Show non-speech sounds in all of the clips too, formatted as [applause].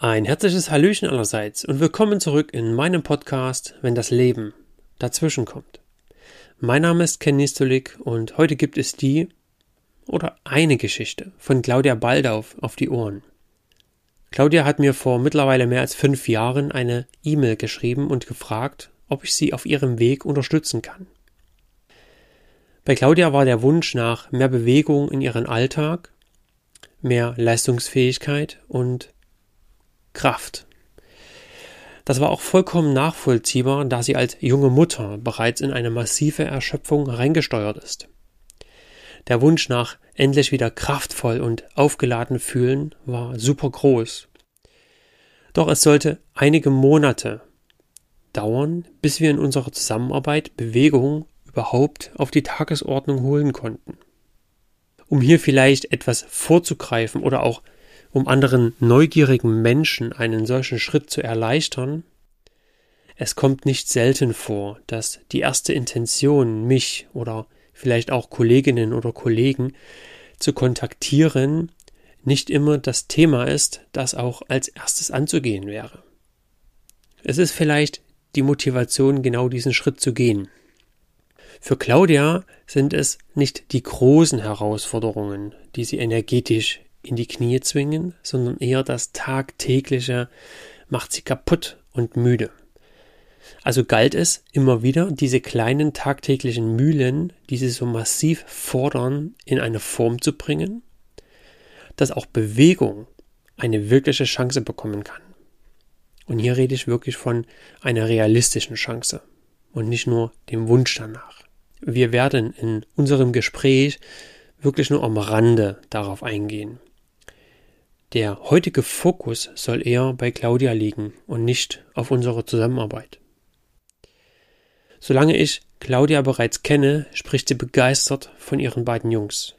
Ein herzliches Hallöchen allerseits und willkommen zurück in meinem Podcast, wenn das Leben dazwischen kommt. Mein Name ist Ken Nistolik und heute gibt es die oder eine Geschichte von Claudia Baldauf auf die Ohren. Claudia hat mir vor mittlerweile mehr als fünf Jahren eine E-Mail geschrieben und gefragt, ob ich sie auf ihrem Weg unterstützen kann. Bei Claudia war der Wunsch nach mehr Bewegung in ihren Alltag, mehr Leistungsfähigkeit und Kraft. Das war auch vollkommen nachvollziehbar, da sie als junge Mutter bereits in eine massive Erschöpfung reingesteuert ist. Der Wunsch nach endlich wieder kraftvoll und aufgeladen fühlen war super groß. Doch es sollte einige Monate dauern, bis wir in unserer Zusammenarbeit Bewegung überhaupt auf die Tagesordnung holen konnten. Um hier vielleicht etwas vorzugreifen oder auch um anderen neugierigen Menschen einen solchen Schritt zu erleichtern, es kommt nicht selten vor, dass die erste Intention, mich oder vielleicht auch Kolleginnen oder Kollegen zu kontaktieren, nicht immer das Thema ist, das auch als erstes anzugehen wäre. Es ist vielleicht die Motivation, genau diesen Schritt zu gehen. Für Claudia sind es nicht die großen Herausforderungen, die sie energetisch in die Knie zwingen, sondern eher das tagtägliche macht sie kaputt und müde. Also galt es immer wieder, diese kleinen tagtäglichen Mühlen, die sie so massiv fordern, in eine Form zu bringen, dass auch Bewegung eine wirkliche Chance bekommen kann. Und hier rede ich wirklich von einer realistischen Chance und nicht nur dem Wunsch danach. Wir werden in unserem Gespräch wirklich nur am Rande darauf eingehen. Der heutige Fokus soll eher bei Claudia liegen und nicht auf unsere Zusammenarbeit. Solange ich Claudia bereits kenne, spricht sie begeistert von ihren beiden Jungs.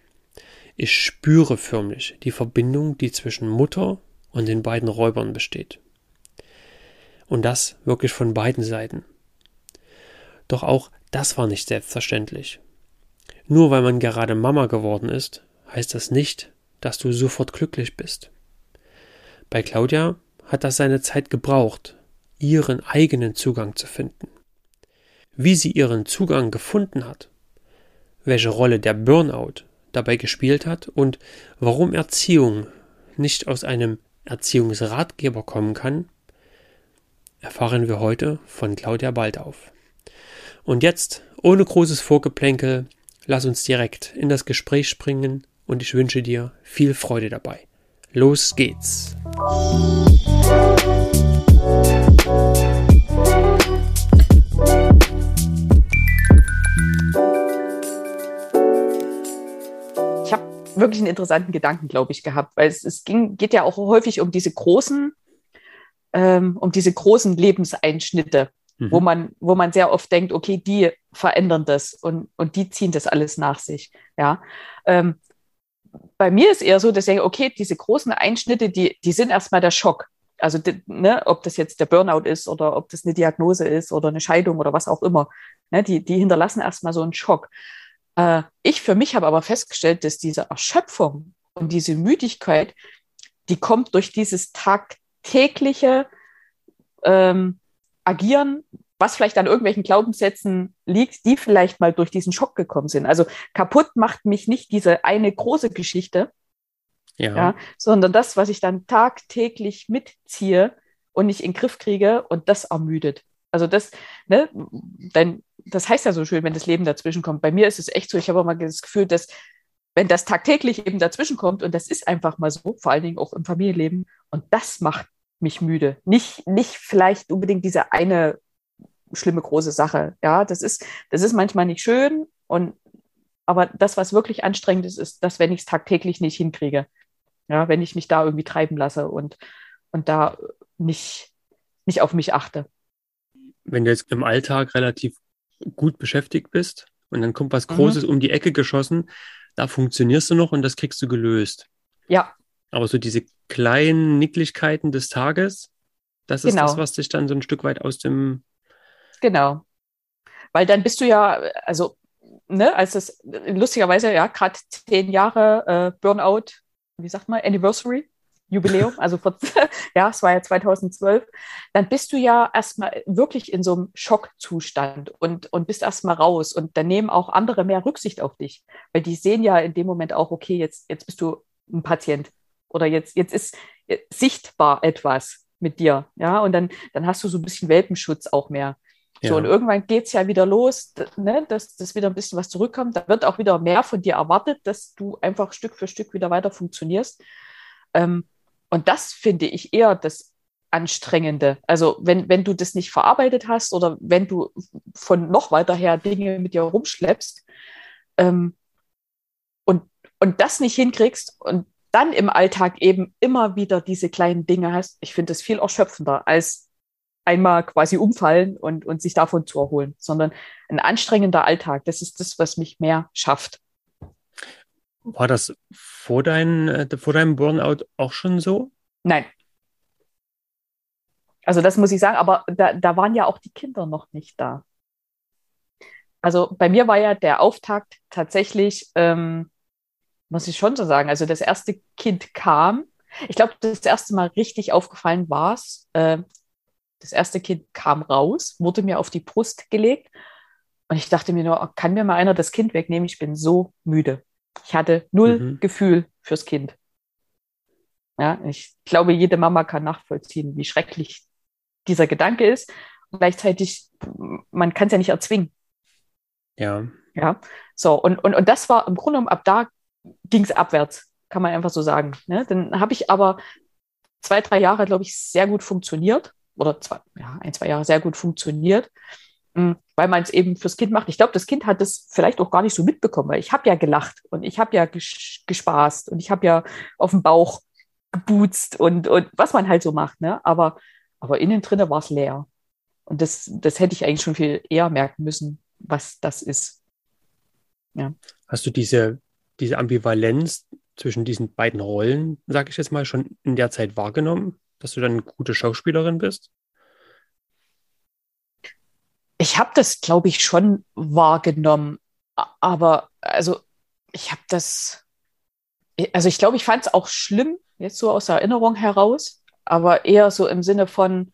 Ich spüre förmlich die Verbindung, die zwischen Mutter und den beiden Räubern besteht. Und das wirklich von beiden Seiten. Doch auch das war nicht selbstverständlich. Nur weil man gerade Mama geworden ist, heißt das nicht, dass du sofort glücklich bist. Bei Claudia hat das seine Zeit gebraucht, ihren eigenen Zugang zu finden. Wie sie ihren Zugang gefunden hat, welche Rolle der Burnout dabei gespielt hat und warum Erziehung nicht aus einem Erziehungsratgeber kommen kann, erfahren wir heute von Claudia Baldauf. Und jetzt, ohne großes Vorgeplänkel, lass uns direkt in das Gespräch springen und ich wünsche dir viel Freude dabei. Los geht's. Ich habe wirklich einen interessanten Gedanken, glaube ich, gehabt, weil es, es ging, geht ja auch häufig um diese großen, ähm, um diese großen Lebenseinschnitte, mhm. wo, man, wo man sehr oft denkt, okay, die verändern das und, und die ziehen das alles nach sich. Ja. Ähm, bei mir ist eher so, dass ich okay, diese großen Einschnitte, die, die sind erstmal der Schock. Also, ne, ob das jetzt der Burnout ist oder ob das eine Diagnose ist oder eine Scheidung oder was auch immer, ne, die, die hinterlassen erstmal so einen Schock. Äh, ich für mich habe aber festgestellt, dass diese Erschöpfung und diese Müdigkeit, die kommt durch dieses tagtägliche ähm, Agieren was vielleicht an irgendwelchen Glaubenssätzen liegt, die vielleicht mal durch diesen Schock gekommen sind. Also kaputt macht mich nicht diese eine große Geschichte, ja. ja. sondern das, was ich dann tagtäglich mitziehe und nicht in den Griff kriege und das ermüdet. Also das, ne, denn das heißt ja so schön, wenn das Leben dazwischen kommt. Bei mir ist es echt so, ich habe auch mal das Gefühl, dass wenn das tagtäglich eben dazwischen kommt und das ist einfach mal so, vor allen Dingen auch im Familienleben und das macht mich müde. Nicht, nicht vielleicht unbedingt diese eine schlimme große Sache. Ja, das ist, das ist manchmal nicht schön und aber das, was wirklich anstrengend ist, ist, dass wenn ich es tagtäglich nicht hinkriege. Ja, wenn ich mich da irgendwie treiben lasse und, und da nicht, nicht auf mich achte. Wenn du jetzt im Alltag relativ gut beschäftigt bist und dann kommt was mhm. Großes mhm. um die Ecke geschossen, da funktionierst du noch und das kriegst du gelöst. Ja. Aber so diese kleinen Nicklichkeiten des Tages, das ist genau. das, was dich dann so ein Stück weit aus dem Genau. Weil dann bist du ja, also, ne, als das lustigerweise, ja, gerade zehn Jahre äh, Burnout, wie sagt man, Anniversary, Jubiläum, also vor, [laughs] ja, es war ja 2012, dann bist du ja erstmal wirklich in so einem Schockzustand und, und bist erstmal raus. Und dann nehmen auch andere mehr Rücksicht auf dich, weil die sehen ja in dem Moment auch, okay, jetzt, jetzt bist du ein Patient oder jetzt, jetzt ist sichtbar etwas mit dir. Ja, und dann, dann hast du so ein bisschen Welpenschutz auch mehr. So, ja. und irgendwann geht es ja wieder los, ne, dass, dass wieder ein bisschen was zurückkommt. Da wird auch wieder mehr von dir erwartet, dass du einfach Stück für Stück wieder weiter funktionierst. Ähm, und das finde ich eher das Anstrengende. Also wenn, wenn du das nicht verarbeitet hast oder wenn du von noch weiter her Dinge mit dir rumschleppst ähm, und, und das nicht hinkriegst und dann im Alltag eben immer wieder diese kleinen Dinge hast, ich finde das viel erschöpfender als einmal quasi umfallen und, und sich davon zu erholen, sondern ein anstrengender Alltag, das ist das, was mich mehr schafft. War das vor, dein, äh, vor deinem Burnout auch schon so? Nein. Also das muss ich sagen, aber da, da waren ja auch die Kinder noch nicht da. Also bei mir war ja der Auftakt tatsächlich, ähm, muss ich schon so sagen, also das erste Kind kam. Ich glaube, das erste Mal richtig aufgefallen war es. Äh, das erste Kind kam raus, wurde mir auf die Brust gelegt und ich dachte mir nur, kann mir mal einer das Kind wegnehmen? Ich bin so müde. Ich hatte null mhm. Gefühl fürs Kind. Ja, ich glaube, jede Mama kann nachvollziehen, wie schrecklich dieser Gedanke ist. Und gleichzeitig, man kann es ja nicht erzwingen. Ja. Ja. So, und, und, und das war im Grunde genommen, ab da ging es abwärts, kann man einfach so sagen. Ne? Dann habe ich aber zwei, drei Jahre, glaube ich, sehr gut funktioniert. Oder zwei, ja, ein, zwei Jahre sehr gut funktioniert. Hm, weil man es eben fürs Kind macht. Ich glaube, das Kind hat das vielleicht auch gar nicht so mitbekommen, weil ich habe ja gelacht und ich habe ja ges gespaßt und ich habe ja auf dem Bauch geboozt und, und was man halt so macht. Ne? Aber, aber innen drinne war es leer. Und das, das hätte ich eigentlich schon viel eher merken müssen, was das ist. Ja. Hast du diese, diese Ambivalenz zwischen diesen beiden Rollen, sage ich jetzt mal, schon in der Zeit wahrgenommen, dass du dann eine gute Schauspielerin bist? ich habe das, glaube ich, schon wahrgenommen. Aber also ich habe das, also ich glaube, ich fand es auch schlimm, jetzt so aus der Erinnerung heraus, aber eher so im Sinne von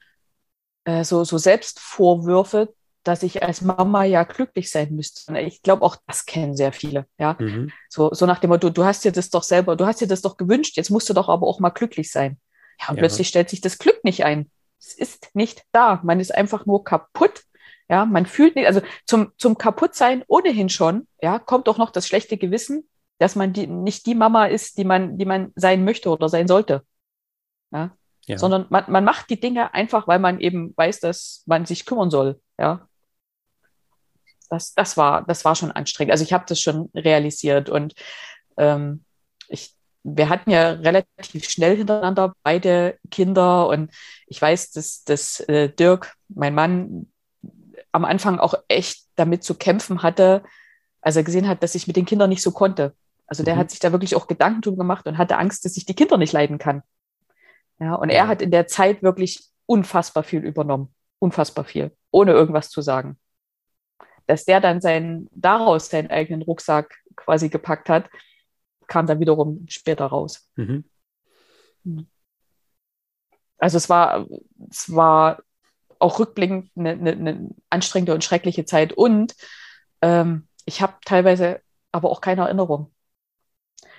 äh, so, so Selbstvorwürfe, dass ich als Mama ja glücklich sein müsste. Ich glaube, auch das kennen sehr viele. Ja, mhm. so, so nach dem Motto, du hast dir das doch selber, du hast dir das doch gewünscht, jetzt musst du doch aber auch mal glücklich sein. Ja, und ja. plötzlich stellt sich das Glück nicht ein. Es ist nicht da. Man ist einfach nur kaputt ja, man fühlt nicht, also zum, zum Kaputtsein ohnehin schon, ja, kommt auch noch das schlechte Gewissen, dass man die, nicht die Mama ist, die man, die man sein möchte oder sein sollte. Ja. ja. Sondern man, man macht die Dinge einfach, weil man eben weiß, dass man sich kümmern soll. Ja. Das, das, war, das war schon anstrengend. Also ich habe das schon realisiert und ähm, ich, wir hatten ja relativ schnell hintereinander beide Kinder und ich weiß, dass, dass äh, Dirk, mein Mann, am Anfang auch echt damit zu kämpfen hatte, als er gesehen hat, dass ich mit den Kindern nicht so konnte. Also der mhm. hat sich da wirklich auch Gedanken drum gemacht und hatte Angst, dass ich die Kinder nicht leiden kann. Ja, und ja. er hat in der Zeit wirklich unfassbar viel übernommen. Unfassbar viel. Ohne irgendwas zu sagen. Dass der dann seinen, daraus seinen eigenen Rucksack quasi gepackt hat, kam dann wiederum später raus. Mhm. Hm. Also es war, es war auch rückblickend eine, eine, eine anstrengende und schreckliche Zeit. Und ähm, ich habe teilweise aber auch keine Erinnerung.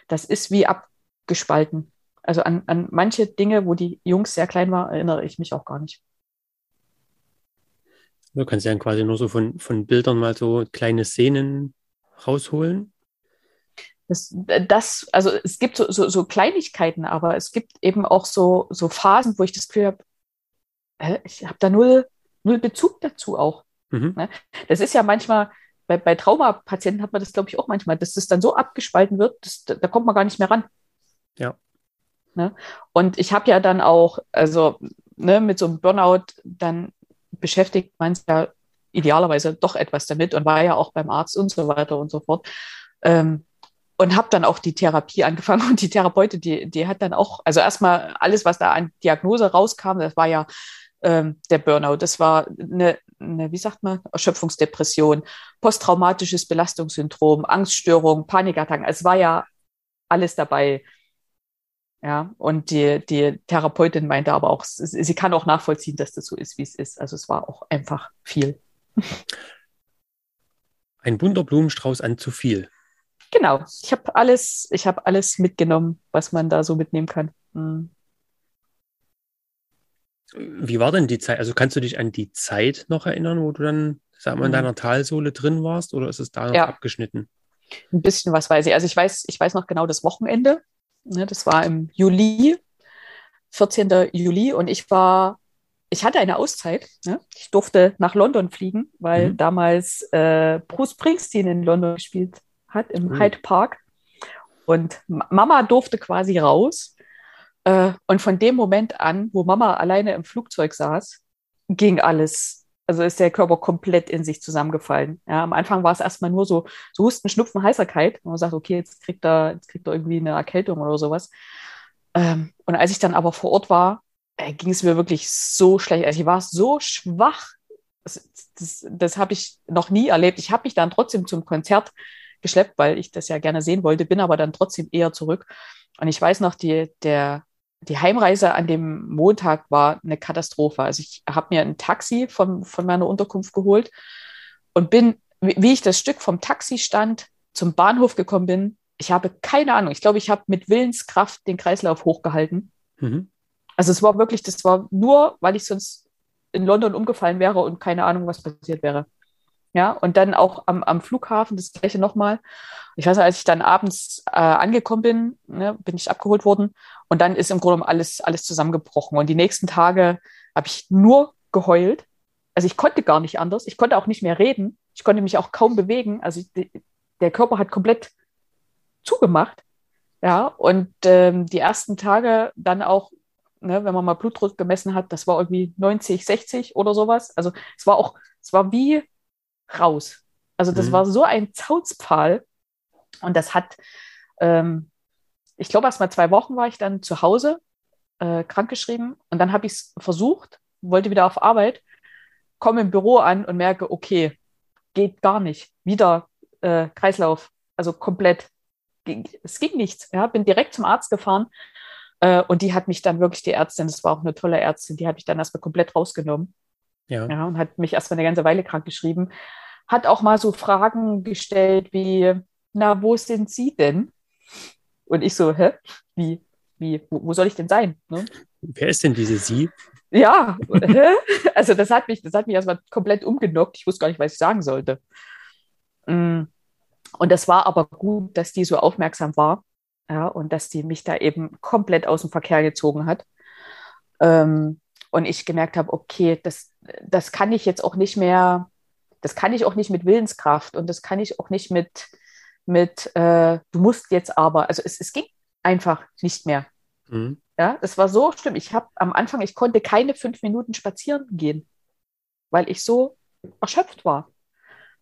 Das ist wie abgespalten. Also an, an manche Dinge, wo die Jungs sehr klein waren, erinnere ich mich auch gar nicht. Du kannst ja quasi nur so von, von Bildern mal so kleine Szenen rausholen. Das, das, also es gibt so, so, so Kleinigkeiten, aber es gibt eben auch so, so Phasen, wo ich das Gefühl habe, ich habe da null, null Bezug dazu auch. Mhm. Ne? Das ist ja manchmal, bei, bei Traumapatienten hat man das, glaube ich, auch manchmal, dass das dann so abgespalten wird, dass, da kommt man gar nicht mehr ran. Ja. Ne? Und ich habe ja dann auch, also ne, mit so einem Burnout, dann beschäftigt man sich ja idealerweise doch etwas damit und war ja auch beim Arzt und so weiter und so fort. Ähm, und habe dann auch die Therapie angefangen und die Therapeutin, die, die hat dann auch, also erstmal alles, was da an Diagnose rauskam, das war ja ähm, der Burnout. Das war eine, eine, wie sagt man, Erschöpfungsdepression, posttraumatisches Belastungssyndrom, Angststörung, Panikattacken. Es war ja alles dabei. Ja, und die, die Therapeutin meinte aber auch, sie kann auch nachvollziehen, dass das so ist, wie es ist. Also es war auch einfach viel. Ein bunter Blumenstrauß an zu viel. Genau. Ich habe alles, ich habe alles mitgenommen, was man da so mitnehmen kann. Mhm. Wie war denn die Zeit? Also kannst du dich an die Zeit noch erinnern, wo du dann, sag mal, in mhm. deiner Talsohle drin warst oder ist es da noch ja. abgeschnitten? Ein bisschen was weiß ich. Also ich weiß, ich weiß noch genau das Wochenende. Ne, das war im Juli, 14. Juli und ich war, ich hatte eine Auszeit. Ne? Ich durfte nach London fliegen, weil mhm. damals äh, Bruce Springsteen in London gespielt hat, im mhm. Hyde Park. Und Mama durfte quasi raus. Äh, und von dem Moment an, wo Mama alleine im Flugzeug saß, ging alles. Also ist der Körper komplett in sich zusammengefallen. Ja, am Anfang war es erstmal nur so, so Husten, Schnupfen, Heißerkeit. Und man sagt, okay, jetzt kriegt er, jetzt kriegt er irgendwie eine Erkältung oder sowas. Ähm, und als ich dann aber vor Ort war, äh, ging es mir wirklich so schlecht. Also ich war so schwach. Das, das, das habe ich noch nie erlebt. Ich habe mich dann trotzdem zum Konzert geschleppt, weil ich das ja gerne sehen wollte, bin aber dann trotzdem eher zurück. Und ich weiß noch, die, der, die Heimreise an dem Montag war eine Katastrophe. Also ich habe mir ein Taxi von, von meiner Unterkunft geholt und bin, wie ich das Stück vom Taxi stand, zum Bahnhof gekommen bin. Ich habe keine Ahnung. Ich glaube, ich habe mit Willenskraft den Kreislauf hochgehalten. Mhm. Also es war wirklich, das war nur, weil ich sonst in London umgefallen wäre und keine Ahnung, was passiert wäre. Ja, und dann auch am, am Flughafen das gleiche nochmal. Ich weiß nicht, als ich dann abends äh, angekommen bin, ne, bin ich abgeholt worden und dann ist im Grunde alles, alles zusammengebrochen. Und die nächsten Tage habe ich nur geheult. Also ich konnte gar nicht anders. Ich konnte auch nicht mehr reden. Ich konnte mich auch kaum bewegen. Also ich, der Körper hat komplett zugemacht. Ja, und ähm, die ersten Tage dann auch, ne, wenn man mal Blutdruck gemessen hat, das war irgendwie 90, 60 oder sowas. Also es war auch, es war wie raus. Also das mhm. war so ein Zauzpfahl. Und das hat, ähm, ich glaube, erst mal zwei Wochen war ich dann zu Hause, äh, krankgeschrieben. Und dann habe ich es versucht, wollte wieder auf Arbeit, komme im Büro an und merke, okay, geht gar nicht. Wieder äh, Kreislauf, also komplett. Es ging nichts. Ja, bin direkt zum Arzt gefahren äh, und die hat mich dann wirklich, die Ärztin, das war auch eine tolle Ärztin, die hat mich dann erstmal komplett rausgenommen. Ja. ja. Und hat mich erstmal eine ganze Weile krank geschrieben. Hat auch mal so Fragen gestellt wie, na, wo sind Sie denn? Und ich so, hä? Wie? Wie? Wo, wo soll ich denn sein? Ne? Wer ist denn diese Sie? Ja, hä? [laughs] also das hat mich, das hat mich erstmal komplett umgenockt. Ich wusste gar nicht, was ich sagen sollte. Mm. Und das war aber gut, dass die so aufmerksam war. Ja, und dass die mich da eben komplett aus dem Verkehr gezogen hat. Ähm, und ich gemerkt habe, okay, das, das kann ich jetzt auch nicht mehr, das kann ich auch nicht mit Willenskraft und das kann ich auch nicht mit, mit äh, du musst jetzt aber, also es, es ging einfach nicht mehr. Mhm. Ja, es war so schlimm. Ich habe am Anfang, ich konnte keine fünf Minuten spazieren gehen, weil ich so erschöpft war.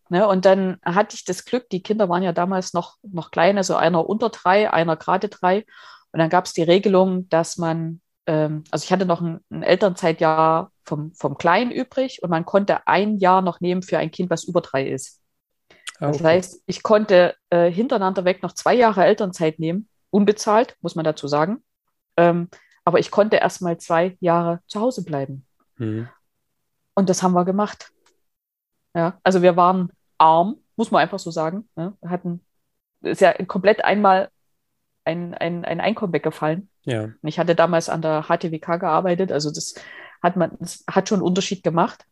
Ne, und dann hatte ich das Glück, die Kinder waren ja damals noch, noch klein, also einer unter drei, einer gerade drei. Und dann gab es die Regelung, dass man ähm, also ich hatte noch ein, ein Elternzeitjahr vom, vom Kleinen übrig und man konnte ein Jahr noch nehmen für ein Kind, was über drei ist. Ah, okay. Das heißt, ich konnte äh, hintereinander weg noch zwei Jahre Elternzeit nehmen, unbezahlt, muss man dazu sagen. Ähm, aber ich konnte erst mal zwei Jahre zu Hause bleiben. Mhm. Und das haben wir gemacht. Ja, also wir waren arm, muss man einfach so sagen. Ne? Wir hatten, ist ja komplett einmal ein, ein, ein Einkommen weggefallen. Ja. Ich hatte damals an der HTWK gearbeitet, also das hat man, das hat schon einen Unterschied gemacht.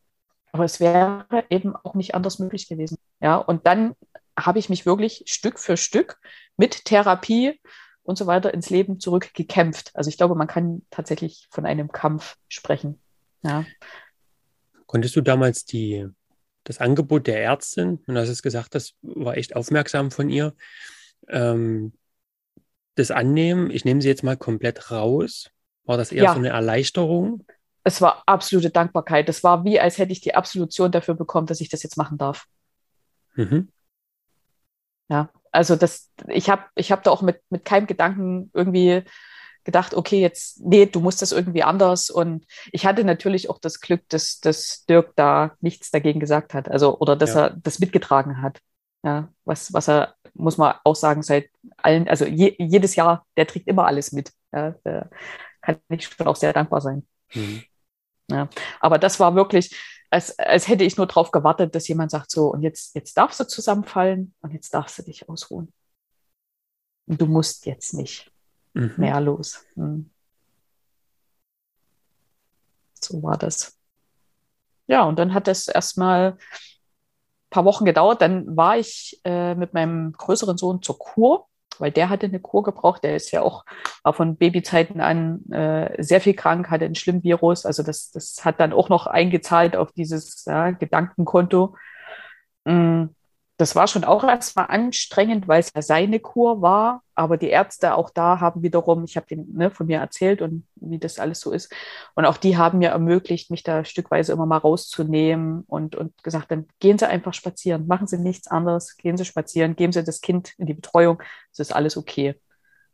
Aber es wäre eben auch nicht anders möglich gewesen. Ja, und dann habe ich mich wirklich Stück für Stück mit Therapie und so weiter ins Leben zurückgekämpft. Also ich glaube, man kann tatsächlich von einem Kampf sprechen. Ja. Konntest du damals die, das Angebot der Ärztin, und du hast es gesagt, das war echt aufmerksam von ihr, ähm, das annehmen? Ich nehme sie jetzt mal komplett raus. War das eher ja. so eine Erleichterung? Es war absolute Dankbarkeit. Es war wie, als hätte ich die Absolution dafür bekommen, dass ich das jetzt machen darf. Mhm. Ja, also das, ich habe ich hab da auch mit, mit keinem Gedanken irgendwie gedacht, okay, jetzt, nee, du musst das irgendwie anders. Und ich hatte natürlich auch das Glück, dass, dass Dirk da nichts dagegen gesagt hat. Also, oder dass ja. er das mitgetragen hat. Ja, was, was er, muss man auch sagen, seit allen, also je, jedes Jahr, der trägt immer alles mit. Ja, kann ich schon auch sehr dankbar sein. Mhm. Ja, aber das war wirklich, als, als hätte ich nur darauf gewartet, dass jemand sagt, so, und jetzt, jetzt darfst du zusammenfallen und jetzt darfst du dich ausruhen. Und du musst jetzt nicht mhm. mehr los. Mhm. So war das. Ja, und dann hat es erstmal paar Wochen gedauert. Dann war ich äh, mit meinem größeren Sohn zur Kur weil der hatte eine Kur gebraucht. Der ist ja auch war von Babyzeiten an äh, sehr viel krank, hatte einen schlimmen Virus. Also das, das hat dann auch noch eingezahlt auf dieses ja, Gedankenkonto. Mm das war schon auch erstmal anstrengend, weil es ja seine Kur war. Aber die Ärzte auch da haben wiederum, ich habe den ne, von mir erzählt und wie das alles so ist. Und auch die haben mir ermöglicht, mich da stückweise immer mal rauszunehmen und, und gesagt, dann gehen Sie einfach spazieren, machen Sie nichts anderes, gehen Sie spazieren, geben Sie das Kind in die Betreuung, es ist alles okay.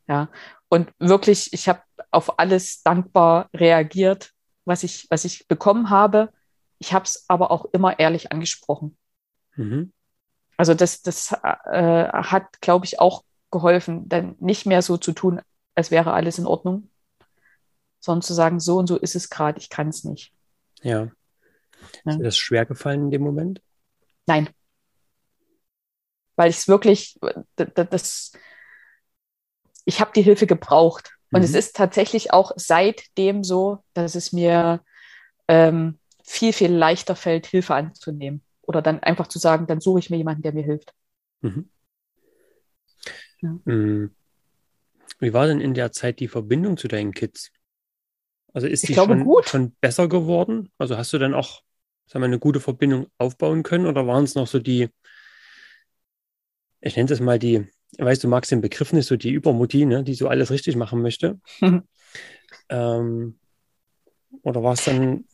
Ja. Und wirklich, ich habe auf alles dankbar reagiert, was ich, was ich bekommen habe. Ich habe es aber auch immer ehrlich angesprochen. Mhm. Also das, das äh, hat, glaube ich, auch geholfen, dann nicht mehr so zu tun, als wäre alles in Ordnung, sondern zu sagen, so und so ist es gerade, ich kann es nicht. Ja. ja. Ist dir das schwer gefallen in dem Moment? Nein. Weil ich es wirklich, das, ich habe die Hilfe gebraucht. Und mhm. es ist tatsächlich auch seitdem so, dass es mir ähm, viel, viel leichter fällt, Hilfe anzunehmen. Oder dann einfach zu sagen, dann suche ich mir jemanden, der mir hilft. Mhm. Ja. Mm. Wie war denn in der Zeit die Verbindung zu deinen Kids? Also ist die schon, schon, besser geworden? Also hast du dann auch sagen wir, eine gute Verbindung aufbauen können oder waren es noch so die, ich nenne das mal die, weißt du, magst den Begriff nicht, so die Übermutti, ne, die so alles richtig machen möchte? [laughs] ähm, oder war es dann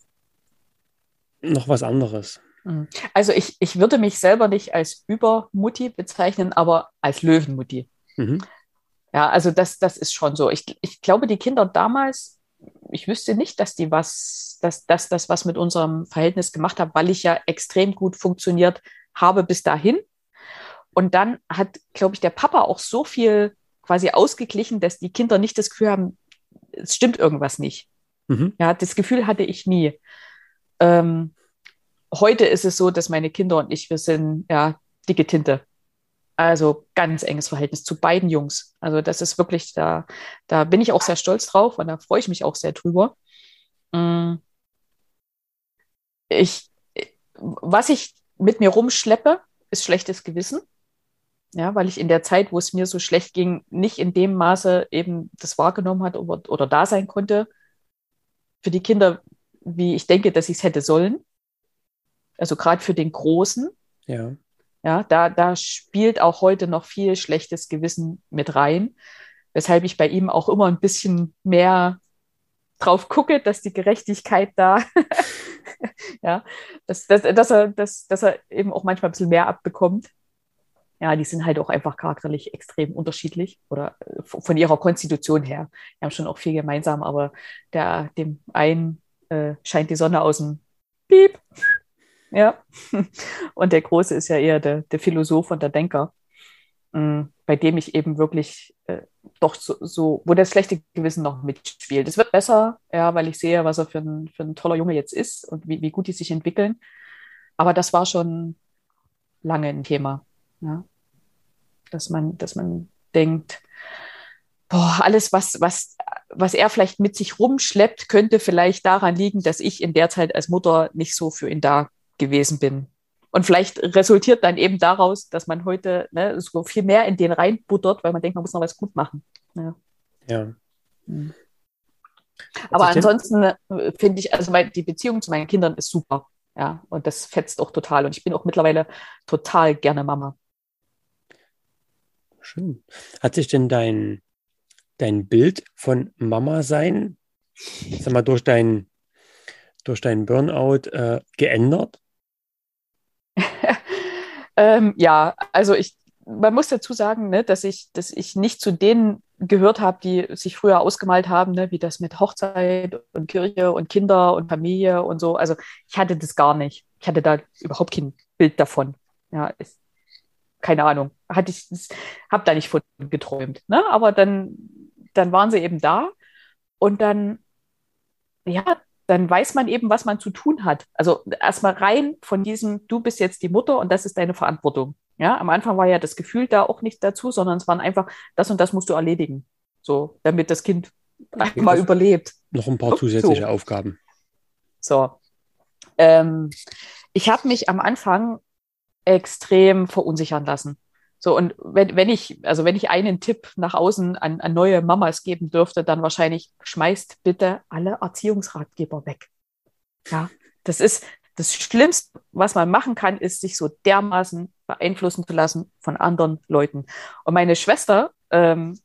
noch was anderes? Mhm. Also ich, ich würde mich selber nicht als Übermutti bezeichnen, aber als Löwenmutti. Mhm. Ja, also das, das ist schon so. Ich, ich glaube, die Kinder damals, ich wüsste nicht, dass die was, dass, dass das was mit unserem Verhältnis gemacht haben, weil ich ja extrem gut funktioniert habe bis dahin. Und dann hat, glaube ich, der Papa auch so viel quasi ausgeglichen, dass die Kinder nicht das Gefühl haben, es stimmt irgendwas nicht. Mhm. Ja, das Gefühl hatte ich nie. Ähm, heute ist es so, dass meine Kinder und ich, wir sind ja dicke Tinte. Also ganz enges Verhältnis zu beiden Jungs. Also das ist wirklich, da, da bin ich auch sehr stolz drauf und da freue ich mich auch sehr drüber. Mm. Ich, was ich mit mir rumschleppe, ist schlechtes Gewissen. Ja, weil ich in der Zeit, wo es mir so schlecht ging, nicht in dem Maße eben das wahrgenommen hat oder, oder da sein konnte für die Kinder, wie ich denke, dass ich es hätte sollen. Also gerade für den Großen. Ja. Ja, da, da spielt auch heute noch viel schlechtes Gewissen mit rein, weshalb ich bei ihm auch immer ein bisschen mehr drauf gucke, dass die Gerechtigkeit da, [laughs] ja, dass, dass, dass, er, dass, dass er eben auch manchmal ein bisschen mehr abbekommt. Ja, die sind halt auch einfach charakterlich extrem unterschiedlich oder äh, von ihrer Konstitution her. Wir haben schon auch viel gemeinsam, aber der, dem einen äh, scheint die Sonne aus dem Piep ja. [laughs] Und der Große ist ja eher der, der Philosoph und der Denker, mm, bei dem ich eben wirklich äh, doch so, so, wo das schlechte Gewissen noch mitspielt. Es wird besser, ja, weil ich sehe, was er für ein, für ein toller Junge jetzt ist und wie, wie gut die sich entwickeln. Aber das war schon lange ein Thema, ja. Dass man, dass man denkt, boah, alles, was, was, was er vielleicht mit sich rumschleppt, könnte vielleicht daran liegen, dass ich in der Zeit als Mutter nicht so für ihn da gewesen bin. Und vielleicht resultiert dann eben daraus, dass man heute ne, so viel mehr in den reinbuttert, weil man denkt, man muss noch was gut machen. Ja. ja. Hm. Aber ansonsten äh, finde ich, also die Beziehung zu meinen Kindern ist super. Ja, und das fetzt auch total. Und ich bin auch mittlerweile total gerne Mama. Schön. Hat sich denn dein, dein Bild von Mama sein, sag mal, durch dein, durch deinen Burnout äh, geändert? [laughs] ähm, ja, also ich, man muss dazu sagen, ne, dass ich, dass ich nicht zu denen gehört habe, die sich früher ausgemalt haben, ne, wie das mit Hochzeit und Kirche und Kinder und Familie und so. Also ich hatte das gar nicht. Ich hatte da überhaupt kein Bild davon. Ja, ist, keine Ahnung. Hatte ich, habe da nicht von geträumt. Ne? Aber dann, dann waren sie eben da Und dann, ja, dann weiß man eben, was man zu tun hat. Also erstmal rein von diesem, du bist jetzt die Mutter und das ist deine Verantwortung. Ja, am Anfang war ja das Gefühl da auch nicht dazu, sondern es waren einfach, das und das musst du erledigen. So, damit das Kind okay, mal überlebt. Noch ein paar zusätzliche so. Aufgaben. So. Ähm, ich habe mich am Anfang extrem verunsichern lassen. So, und wenn, wenn ich, also wenn ich einen Tipp nach außen an, an neue Mamas geben dürfte, dann wahrscheinlich schmeißt bitte alle Erziehungsratgeber weg. Ja, das ist das Schlimmste, was man machen kann, ist, sich so dermaßen beeinflussen zu lassen von anderen Leuten. Und meine Schwester, ähm,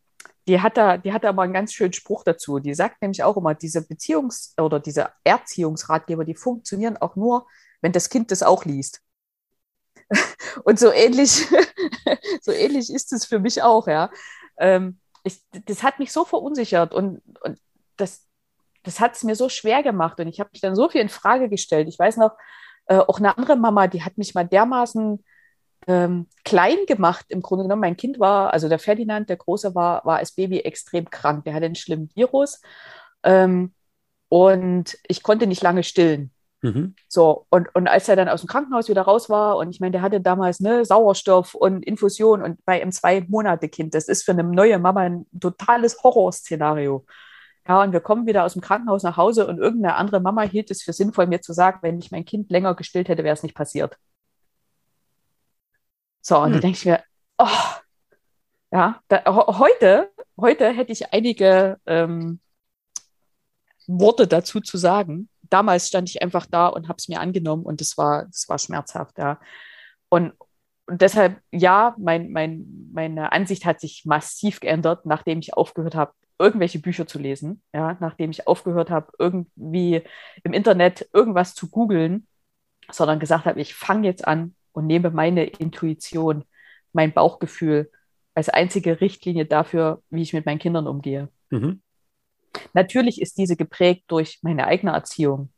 die hat da, die hat da mal einen ganz schönen Spruch dazu. Die sagt nämlich auch immer, diese Beziehungs- oder diese Erziehungsratgeber, die funktionieren auch nur, wenn das Kind das auch liest. [laughs] Und so ähnlich, [laughs] so ähnlich ist es für mich auch, ja. Ähm, ich, das hat mich so verunsichert und, und das, das hat es mir so schwer gemacht und ich habe mich dann so viel in Frage gestellt. Ich weiß noch, äh, auch eine andere Mama, die hat mich mal dermaßen ähm, klein gemacht. Im Grunde genommen, mein Kind war, also der Ferdinand, der Große, war, war als Baby extrem krank. Der hatte einen schlimmen Virus ähm, und ich konnte nicht lange stillen. Mhm. So, und, und als er dann aus dem Krankenhaus wieder raus war, und ich meine, der hatte damals ne, Sauerstoff und Infusion und bei einem Zwei-Monate-Kind, das ist für eine neue Mama ein totales Horrorszenario. Ja, und wir kommen wieder aus dem Krankenhaus nach Hause und irgendeine andere Mama hielt es für sinnvoll, mir zu sagen, wenn ich mein Kind länger gestillt hätte, wäre es nicht passiert. So, und hm. da denke ich mir, oh, ja, da, heute, heute hätte ich einige ähm, Worte dazu zu sagen, damals stand ich einfach da und habe es mir angenommen und das war, war schmerzhaft, ja. Und, und deshalb, ja, mein, mein, meine Ansicht hat sich massiv geändert, nachdem ich aufgehört habe, irgendwelche Bücher zu lesen, ja, nachdem ich aufgehört habe, irgendwie im Internet irgendwas zu googeln, sondern gesagt habe, ich fange jetzt an und nehme meine Intuition, mein Bauchgefühl als einzige Richtlinie dafür, wie ich mit meinen Kindern umgehe. Mhm. Natürlich ist diese geprägt durch meine eigene Erziehung,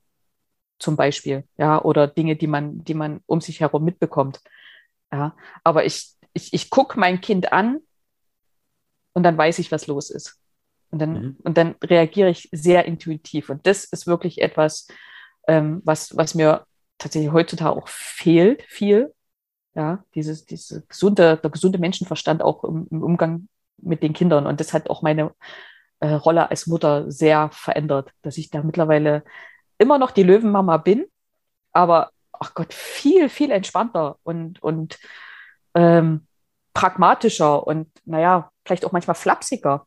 zum Beispiel, ja, oder Dinge, die man, die man um sich herum mitbekommt. Ja, aber ich, ich, ich gucke mein Kind an und dann weiß ich, was los ist. Und dann, mhm. und dann reagiere ich sehr intuitiv. Und das ist wirklich etwas, ähm, was, was mir tatsächlich heutzutage auch fehlt, viel. Ja, dieses, diese gesunde, der gesunde Menschenverstand auch im, im Umgang mit den Kindern. Und das hat auch meine äh, Rolle als Mutter sehr verändert, dass ich da mittlerweile immer noch die Löwenmama bin, aber ach Gott, viel, viel entspannter und, und ähm, pragmatischer und naja, vielleicht auch manchmal flapsiger.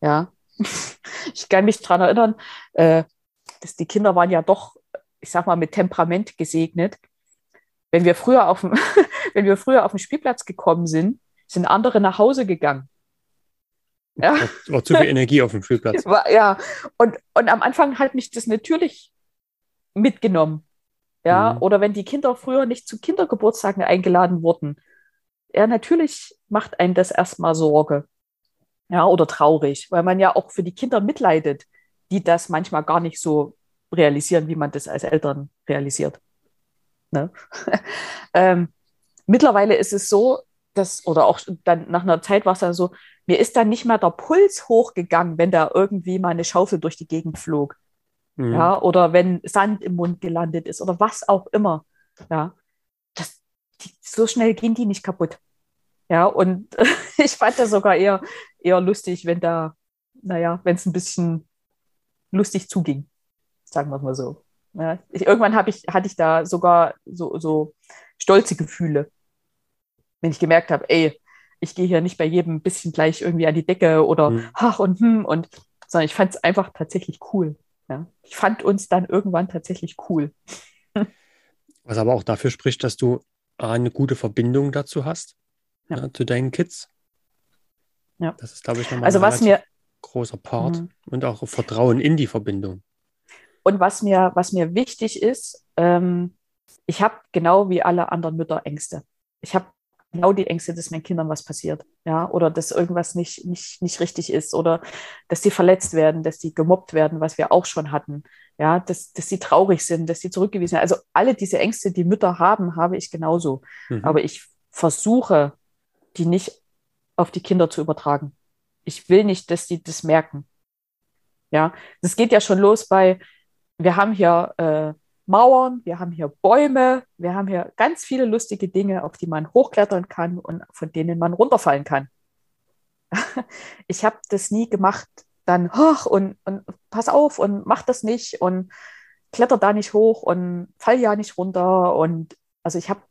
Ja, [laughs] ich kann mich daran erinnern, äh, dass die Kinder waren ja doch, ich sag mal, mit Temperament gesegnet. Wenn wir früher auf dem, [laughs] wenn wir früher auf den Spielplatz gekommen sind, sind andere nach Hause gegangen. Ja. War, zu viel Energie auf dem Spielplatz. [laughs] Ja, und, und am Anfang hat mich das natürlich mitgenommen. Ja, mhm. oder wenn die Kinder früher nicht zu Kindergeburtstagen eingeladen wurden. Ja, natürlich macht einen das erstmal Sorge. Ja, oder traurig, weil man ja auch für die Kinder mitleidet, die das manchmal gar nicht so realisieren, wie man das als Eltern realisiert. Ne? [laughs] ähm, mittlerweile ist es so, dass, oder auch dann nach einer Zeit war es dann so, mir ist dann nicht mehr der Puls hochgegangen, wenn da irgendwie mal eine Schaufel durch die Gegend flog. Mhm. Ja, oder wenn Sand im Mund gelandet ist oder was auch immer. Ja, das, die, so schnell gehen die nicht kaputt. Ja, und [laughs] ich fand das sogar eher, eher lustig, wenn da, naja, wenn es ein bisschen lustig zuging. Sagen wir es mal so. Ja, ich, irgendwann ich, hatte ich da sogar so, so stolze Gefühle, wenn ich gemerkt habe, ey, ich gehe hier nicht bei jedem bisschen gleich irgendwie an die Decke oder mhm. ach und hm und, sondern ich fand es einfach tatsächlich cool. Ja. Ich fand uns dann irgendwann tatsächlich cool. [laughs] Was aber auch dafür spricht, dass du eine gute Verbindung dazu hast, ja. Ja, zu deinen Kids. Ja. Das ist, glaube ich, nochmal also ein was mir, großer Part mhm. und auch Vertrauen in die Verbindung. Und was mir, was mir wichtig ist, ähm, ich habe genau wie alle anderen Mütter Ängste. Ich habe genau die Ängste, dass meinen Kindern was passiert, ja, oder dass irgendwas nicht, nicht, nicht richtig ist oder dass sie verletzt werden, dass sie gemobbt werden, was wir auch schon hatten, ja, dass, dass sie traurig sind, dass sie zurückgewiesen werden. Also alle diese Ängste, die Mütter haben, habe ich genauso. Mhm. Aber ich versuche, die nicht auf die Kinder zu übertragen. Ich will nicht, dass die das merken. Ja, das geht ja schon los bei, wir haben hier äh, Mauern, wir haben hier Bäume, wir haben hier ganz viele lustige Dinge, auf die man hochklettern kann und von denen man runterfallen kann. [laughs] ich habe das nie gemacht, dann hoch und, und pass auf und mach das nicht und kletter da nicht hoch und fall ja nicht runter. Und also ich habe,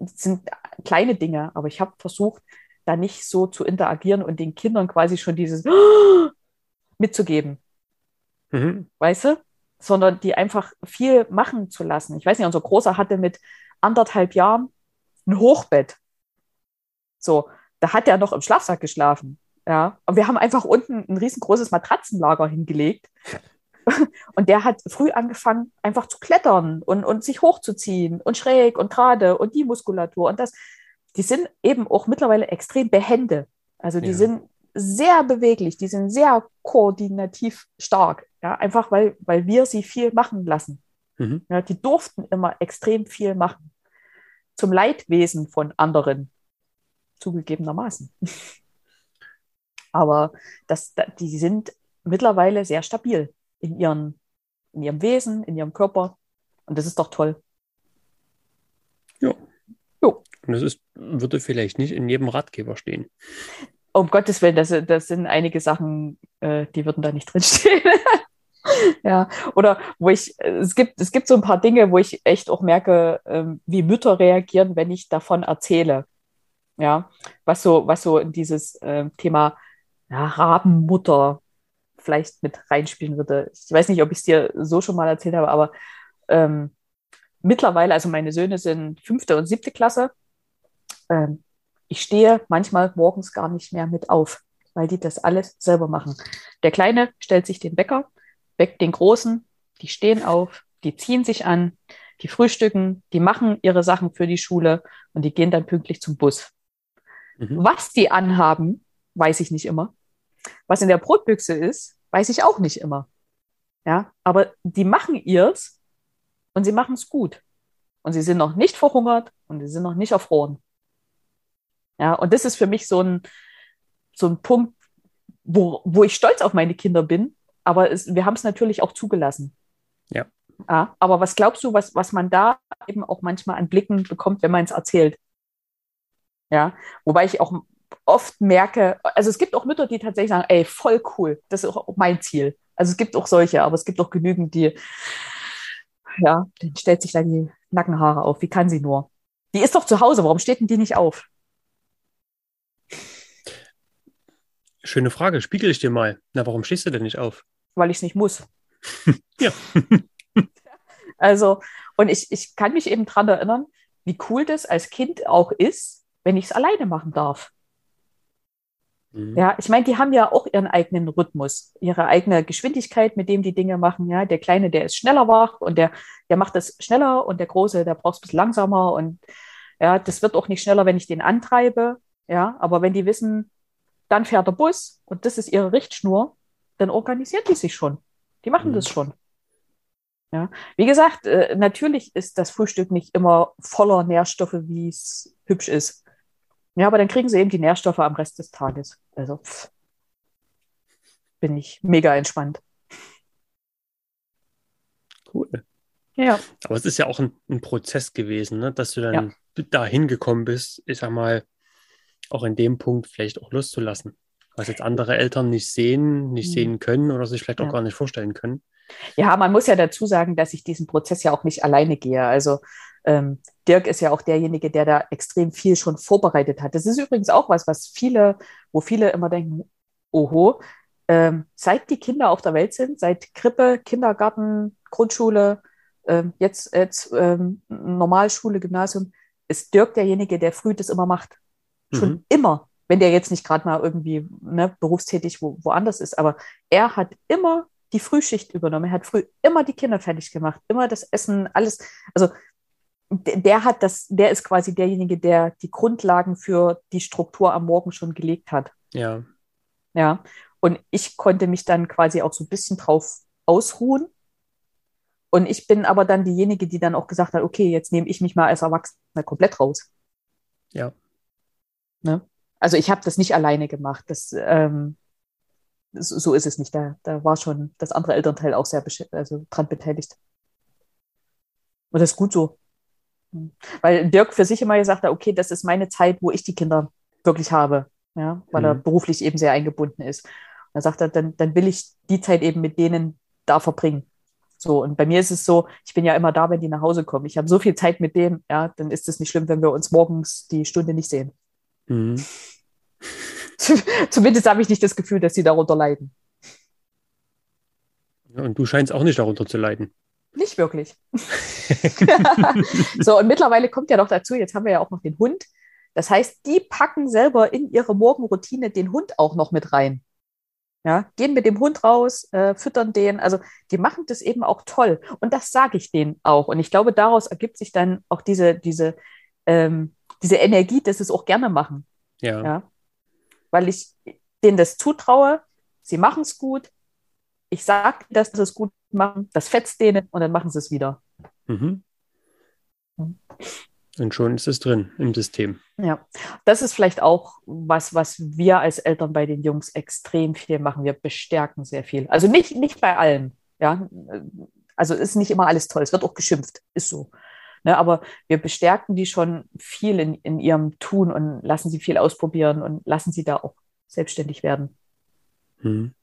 sind kleine Dinge, aber ich habe versucht, da nicht so zu interagieren und den Kindern quasi schon dieses [gasps] mitzugeben. Mhm. Weißt du? Sondern die einfach viel machen zu lassen. Ich weiß nicht, unser Großer hatte mit anderthalb Jahren ein Hochbett. So, da hat er noch im Schlafsack geschlafen. Ja, und wir haben einfach unten ein riesengroßes Matratzenlager hingelegt. [laughs] Und der hat früh angefangen, einfach zu klettern und, und sich hochzuziehen und schräg und gerade und die Muskulatur und das. Die sind eben auch mittlerweile extrem behende. Also die ja. sind sehr beweglich, die sind sehr koordinativ stark. Ja, einfach weil, weil wir sie viel machen lassen. Mhm. Ja, die durften immer extrem viel machen. Zum Leidwesen von anderen, zugegebenermaßen. [laughs] Aber das, die sind mittlerweile sehr stabil in, ihren, in ihrem Wesen, in ihrem Körper. Und das ist doch toll. Ja. Jo. Und das ist, würde vielleicht nicht in jedem Ratgeber stehen. Um Gottes Willen, das, das sind einige Sachen, äh, die würden da nicht drinstehen. [laughs] ja, oder wo ich, es gibt, es gibt so ein paar Dinge, wo ich echt auch merke, ähm, wie Mütter reagieren, wenn ich davon erzähle. Ja, was so, was so in dieses äh, Thema ja, Rabenmutter vielleicht mit reinspielen würde. Ich weiß nicht, ob ich es dir so schon mal erzählt habe, aber ähm, mittlerweile, also meine Söhne sind fünfte und siebte Klasse. Ähm, ich stehe manchmal morgens gar nicht mehr mit auf, weil die das alles selber machen. Der Kleine stellt sich den Wecker, weckt den Großen, die stehen auf, die ziehen sich an, die frühstücken, die machen ihre Sachen für die Schule und die gehen dann pünktlich zum Bus. Mhm. Was die anhaben, weiß ich nicht immer. Was in der Brotbüchse ist, weiß ich auch nicht immer. Ja, aber die machen ihrs und sie machen es gut. Und sie sind noch nicht verhungert und sie sind noch nicht erfroren. Ja, und das ist für mich so ein, so ein Punkt, wo, wo ich stolz auf meine Kinder bin, aber es, wir haben es natürlich auch zugelassen. Ja. ja. Aber was glaubst du, was, was man da eben auch manchmal an Blicken bekommt, wenn man es erzählt? Ja, wobei ich auch oft merke, also es gibt auch Mütter, die tatsächlich sagen, ey, voll cool, das ist auch mein Ziel. Also es gibt auch solche, aber es gibt auch genügend, die, ja, dann stellt sich da die Nackenhaare auf. Wie kann sie nur? Die ist doch zu Hause, warum steht denn die nicht auf? Schöne Frage, spiegel ich dir mal. Na, warum stehst du denn nicht auf? Weil ich es nicht muss. [laughs] ja. [laughs] also, und ich, ich kann mich eben daran erinnern, wie cool das als Kind auch ist, wenn ich es alleine machen darf. Mhm. Ja, ich meine, die haben ja auch ihren eigenen Rhythmus, ihre eigene Geschwindigkeit, mit dem die Dinge machen. Ja, der Kleine, der ist schneller wach und der, der macht das schneller und der Große, der braucht es ein bisschen langsamer und ja, das wird auch nicht schneller, wenn ich den antreibe. Ja, aber wenn die wissen, dann fährt der Bus und das ist ihre Richtschnur, dann organisiert die sich schon. Die machen mhm. das schon. Ja, wie gesagt, äh, natürlich ist das Frühstück nicht immer voller Nährstoffe, wie es hübsch ist. Ja, aber dann kriegen sie eben die Nährstoffe am Rest des Tages. Also pff, bin ich mega entspannt. Cool. Ja. Aber es ist ja auch ein, ein Prozess gewesen, ne? dass du dann ja. dahin gekommen bist, ich sag mal, auch in dem Punkt vielleicht auch loszulassen. Was jetzt andere Eltern nicht sehen, nicht mhm. sehen können oder sich vielleicht auch gar nicht vorstellen können. Ja, man muss ja dazu sagen, dass ich diesen Prozess ja auch nicht alleine gehe. Also ähm, Dirk ist ja auch derjenige, der da extrem viel schon vorbereitet hat. Das ist übrigens auch was, was viele, wo viele immer denken, oho, ähm, seit die Kinder auf der Welt sind, seit Krippe, Kindergarten, Grundschule, ähm, jetzt, jetzt ähm, Normalschule, Gymnasium, ist Dirk derjenige, der früh das immer macht. Schon mhm. immer. Wenn der jetzt nicht gerade mal irgendwie ne, berufstätig wo, woanders ist, aber er hat immer die Frühschicht übernommen. Er hat früh immer die Kinder fertig gemacht, immer das Essen, alles. Also der hat das, der ist quasi derjenige, der die Grundlagen für die Struktur am Morgen schon gelegt hat. Ja. Ja. Und ich konnte mich dann quasi auch so ein bisschen drauf ausruhen. Und ich bin aber dann diejenige, die dann auch gesagt hat, okay, jetzt nehme ich mich mal als Erwachsener komplett raus. Ja. Ne? Also ich habe das nicht alleine gemacht. Das, ähm, so, so ist es nicht. Da, da war schon das andere Elternteil auch sehr also dran beteiligt. Und das ist gut so. Weil Dirk für sich immer gesagt hat, okay, das ist meine Zeit, wo ich die Kinder wirklich habe, ja, weil mhm. er beruflich eben sehr eingebunden ist. Und er sagt er, dann, dann will ich die Zeit eben mit denen da verbringen. So, und bei mir ist es so, ich bin ja immer da, wenn die nach Hause kommen. Ich habe so viel Zeit mit denen, ja, dann ist es nicht schlimm, wenn wir uns morgens die Stunde nicht sehen. Mhm. [laughs] Zumindest habe ich nicht das Gefühl, dass sie darunter leiden. Ja, und du scheinst auch nicht darunter zu leiden. Nicht wirklich. [laughs] [laughs] so, und mittlerweile kommt ja noch dazu, jetzt haben wir ja auch noch den Hund. Das heißt, die packen selber in ihre Morgenroutine den Hund auch noch mit rein. Ja, gehen mit dem Hund raus, äh, füttern den. Also die machen das eben auch toll. Und das sage ich denen auch. Und ich glaube, daraus ergibt sich dann auch diese, diese, ähm, diese Energie, dass sie es auch gerne machen. Ja. ja. Weil ich denen das zutraue, sie machen es gut. Ich sage, dass sie es gut machen, das fetzt denen und dann machen sie es wieder. Mhm. Und schon ist es drin im System. Ja, das ist vielleicht auch was, was wir als Eltern bei den Jungs extrem viel machen. Wir bestärken sehr viel. Also nicht, nicht bei allen. Ja, also ist nicht immer alles toll. Es wird auch geschimpft, ist so. Ne, aber wir bestärken die schon viel in, in ihrem Tun und lassen sie viel ausprobieren und lassen sie da auch selbstständig werden. Hm.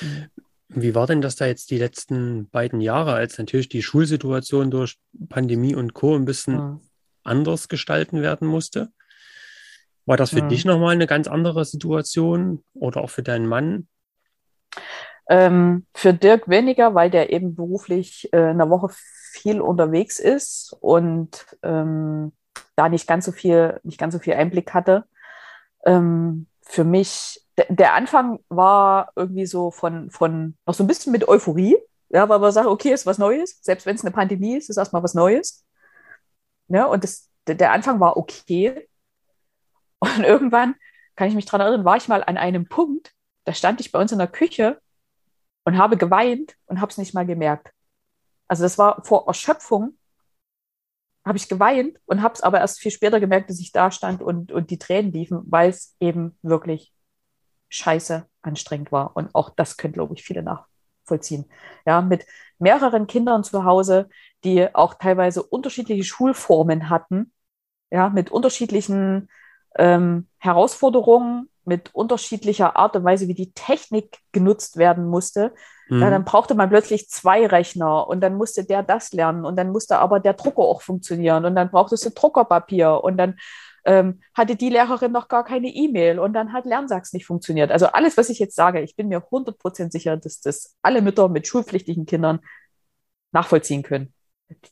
Mhm. Wie war denn das da jetzt die letzten beiden Jahre, als natürlich die Schulsituation durch Pandemie und Co. ein bisschen ja. anders gestalten werden musste? War das für ja. dich nochmal eine ganz andere Situation oder auch für deinen Mann? Ähm, für Dirk weniger, weil der eben beruflich äh, in der Woche viel unterwegs ist und ähm, da nicht ganz so viel, nicht ganz so viel Einblick hatte. Ähm, für mich der Anfang war irgendwie so von, von noch so ein bisschen mit Euphorie, ja, weil man sagt, okay, ist was Neues, selbst wenn es eine Pandemie ist, ist erstmal was Neues. Ja, und das, der Anfang war okay. Und irgendwann, kann ich mich daran erinnern, war ich mal an einem Punkt, da stand ich bei uns in der Küche und habe geweint und habe es nicht mal gemerkt. Also das war vor Erschöpfung, habe ich geweint und habe es aber erst viel später gemerkt, dass ich da stand und, und die Tränen liefen, weil es eben wirklich scheiße anstrengend war. Und auch das können, glaube ich, viele nachvollziehen. Ja, mit mehreren Kindern zu Hause, die auch teilweise unterschiedliche Schulformen hatten, ja, mit unterschiedlichen ähm, Herausforderungen, mit unterschiedlicher Art und Weise, wie die Technik genutzt werden musste. Mhm. Ja, dann brauchte man plötzlich zwei Rechner und dann musste der das lernen und dann musste aber der Drucker auch funktionieren und dann brauchtest du Druckerpapier und dann ähm, hatte die Lehrerin noch gar keine E-Mail und dann hat Lernsachs nicht funktioniert. Also alles, was ich jetzt sage, ich bin mir 100% sicher, dass das alle Mütter mit schulpflichtigen Kindern nachvollziehen können.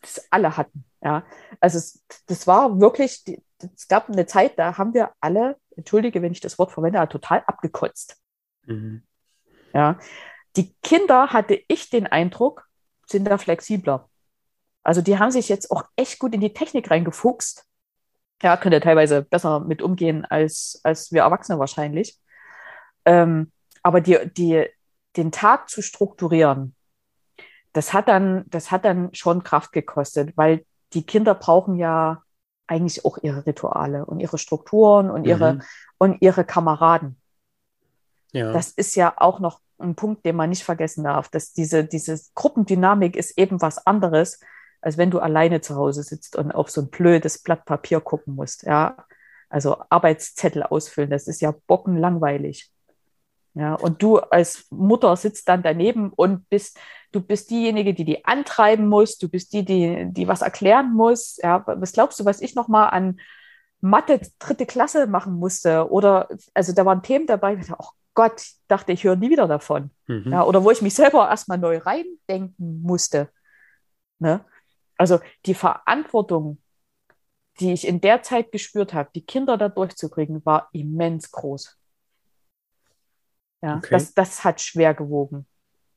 Das alle hatten. Ja, also es, das war wirklich, es gab eine Zeit, da haben wir alle, entschuldige, wenn ich das Wort verwende, total abgekotzt. Mhm. Ja, die Kinder hatte ich den Eindruck, sind da flexibler. Also die haben sich jetzt auch echt gut in die Technik reingefuchst ja, könnt ihr teilweise besser mit umgehen als, als wir Erwachsene wahrscheinlich. Ähm, aber die, die, den Tag zu strukturieren, das hat dann, das hat dann schon Kraft gekostet, weil die Kinder brauchen ja eigentlich auch ihre Rituale und ihre Strukturen und ihre, mhm. und ihre Kameraden. Ja. Das ist ja auch noch ein Punkt, den man nicht vergessen darf, dass diese, diese Gruppendynamik ist eben was anderes, als wenn du alleine zu Hause sitzt und auf so ein blödes Blatt Papier gucken musst. Ja, also Arbeitszettel ausfüllen, das ist ja bockenlangweilig. Ja, und du als Mutter sitzt dann daneben und bist, du bist diejenige, die die antreiben muss, du bist die, die, die was erklären muss. Ja, was glaubst du, was ich nochmal an Mathe dritte Klasse machen musste? Oder, also da waren Themen dabei, ich dachte, oh Gott, ich dachte, ich höre nie wieder davon. Mhm. Ja, oder wo ich mich selber erstmal neu reindenken musste. Ne? Also die Verantwortung, die ich in der Zeit gespürt habe, die Kinder da durchzukriegen, war immens groß. Ja, okay. das, das hat schwer gewogen.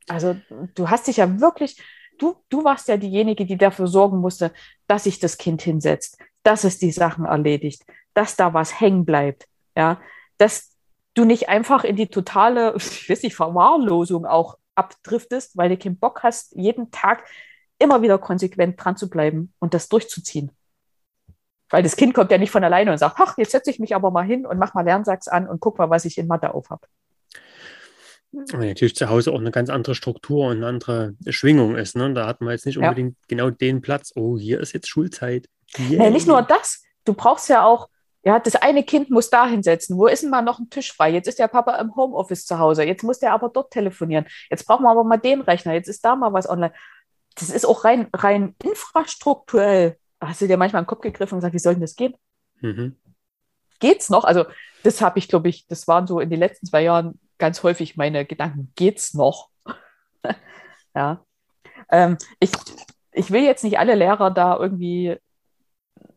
Also du hast dich ja wirklich, du, du warst ja diejenige, die dafür sorgen musste, dass sich das Kind hinsetzt, dass es die Sachen erledigt, dass da was hängen bleibt. Ja, dass du nicht einfach in die totale, [laughs] ich weiß nicht, Verwahrlosung auch abdriftest, weil du keinen Bock hast, jeden Tag immer wieder konsequent dran zu bleiben und das durchzuziehen. Weil das Kind kommt ja nicht von alleine und sagt, ach, jetzt setze ich mich aber mal hin und mach mal Lernsachs an und guck mal, was ich in Mathe auf habe. Weil natürlich zu Hause auch eine ganz andere Struktur und eine andere Schwingung ist. Ne? Da hat man jetzt nicht unbedingt ja. genau den Platz, oh, hier ist jetzt Schulzeit. Yeah. Ja, nicht nur das, du brauchst ja auch, ja, das eine Kind muss da hinsetzen. Wo ist denn mal noch ein Tisch frei? Jetzt ist der Papa im Homeoffice zu Hause. Jetzt muss der aber dort telefonieren. Jetzt brauchen wir aber mal den Rechner. Jetzt ist da mal was online. Das ist auch rein, rein infrastrukturell. Hast du dir manchmal den Kopf gegriffen und gesagt, wie soll denn das gehen? Mhm. Geht's noch? Also, das habe ich, glaube ich, das waren so in den letzten zwei Jahren ganz häufig meine Gedanken. Geht's noch? [laughs] ja. Ähm, ich, ich will jetzt nicht alle Lehrer da irgendwie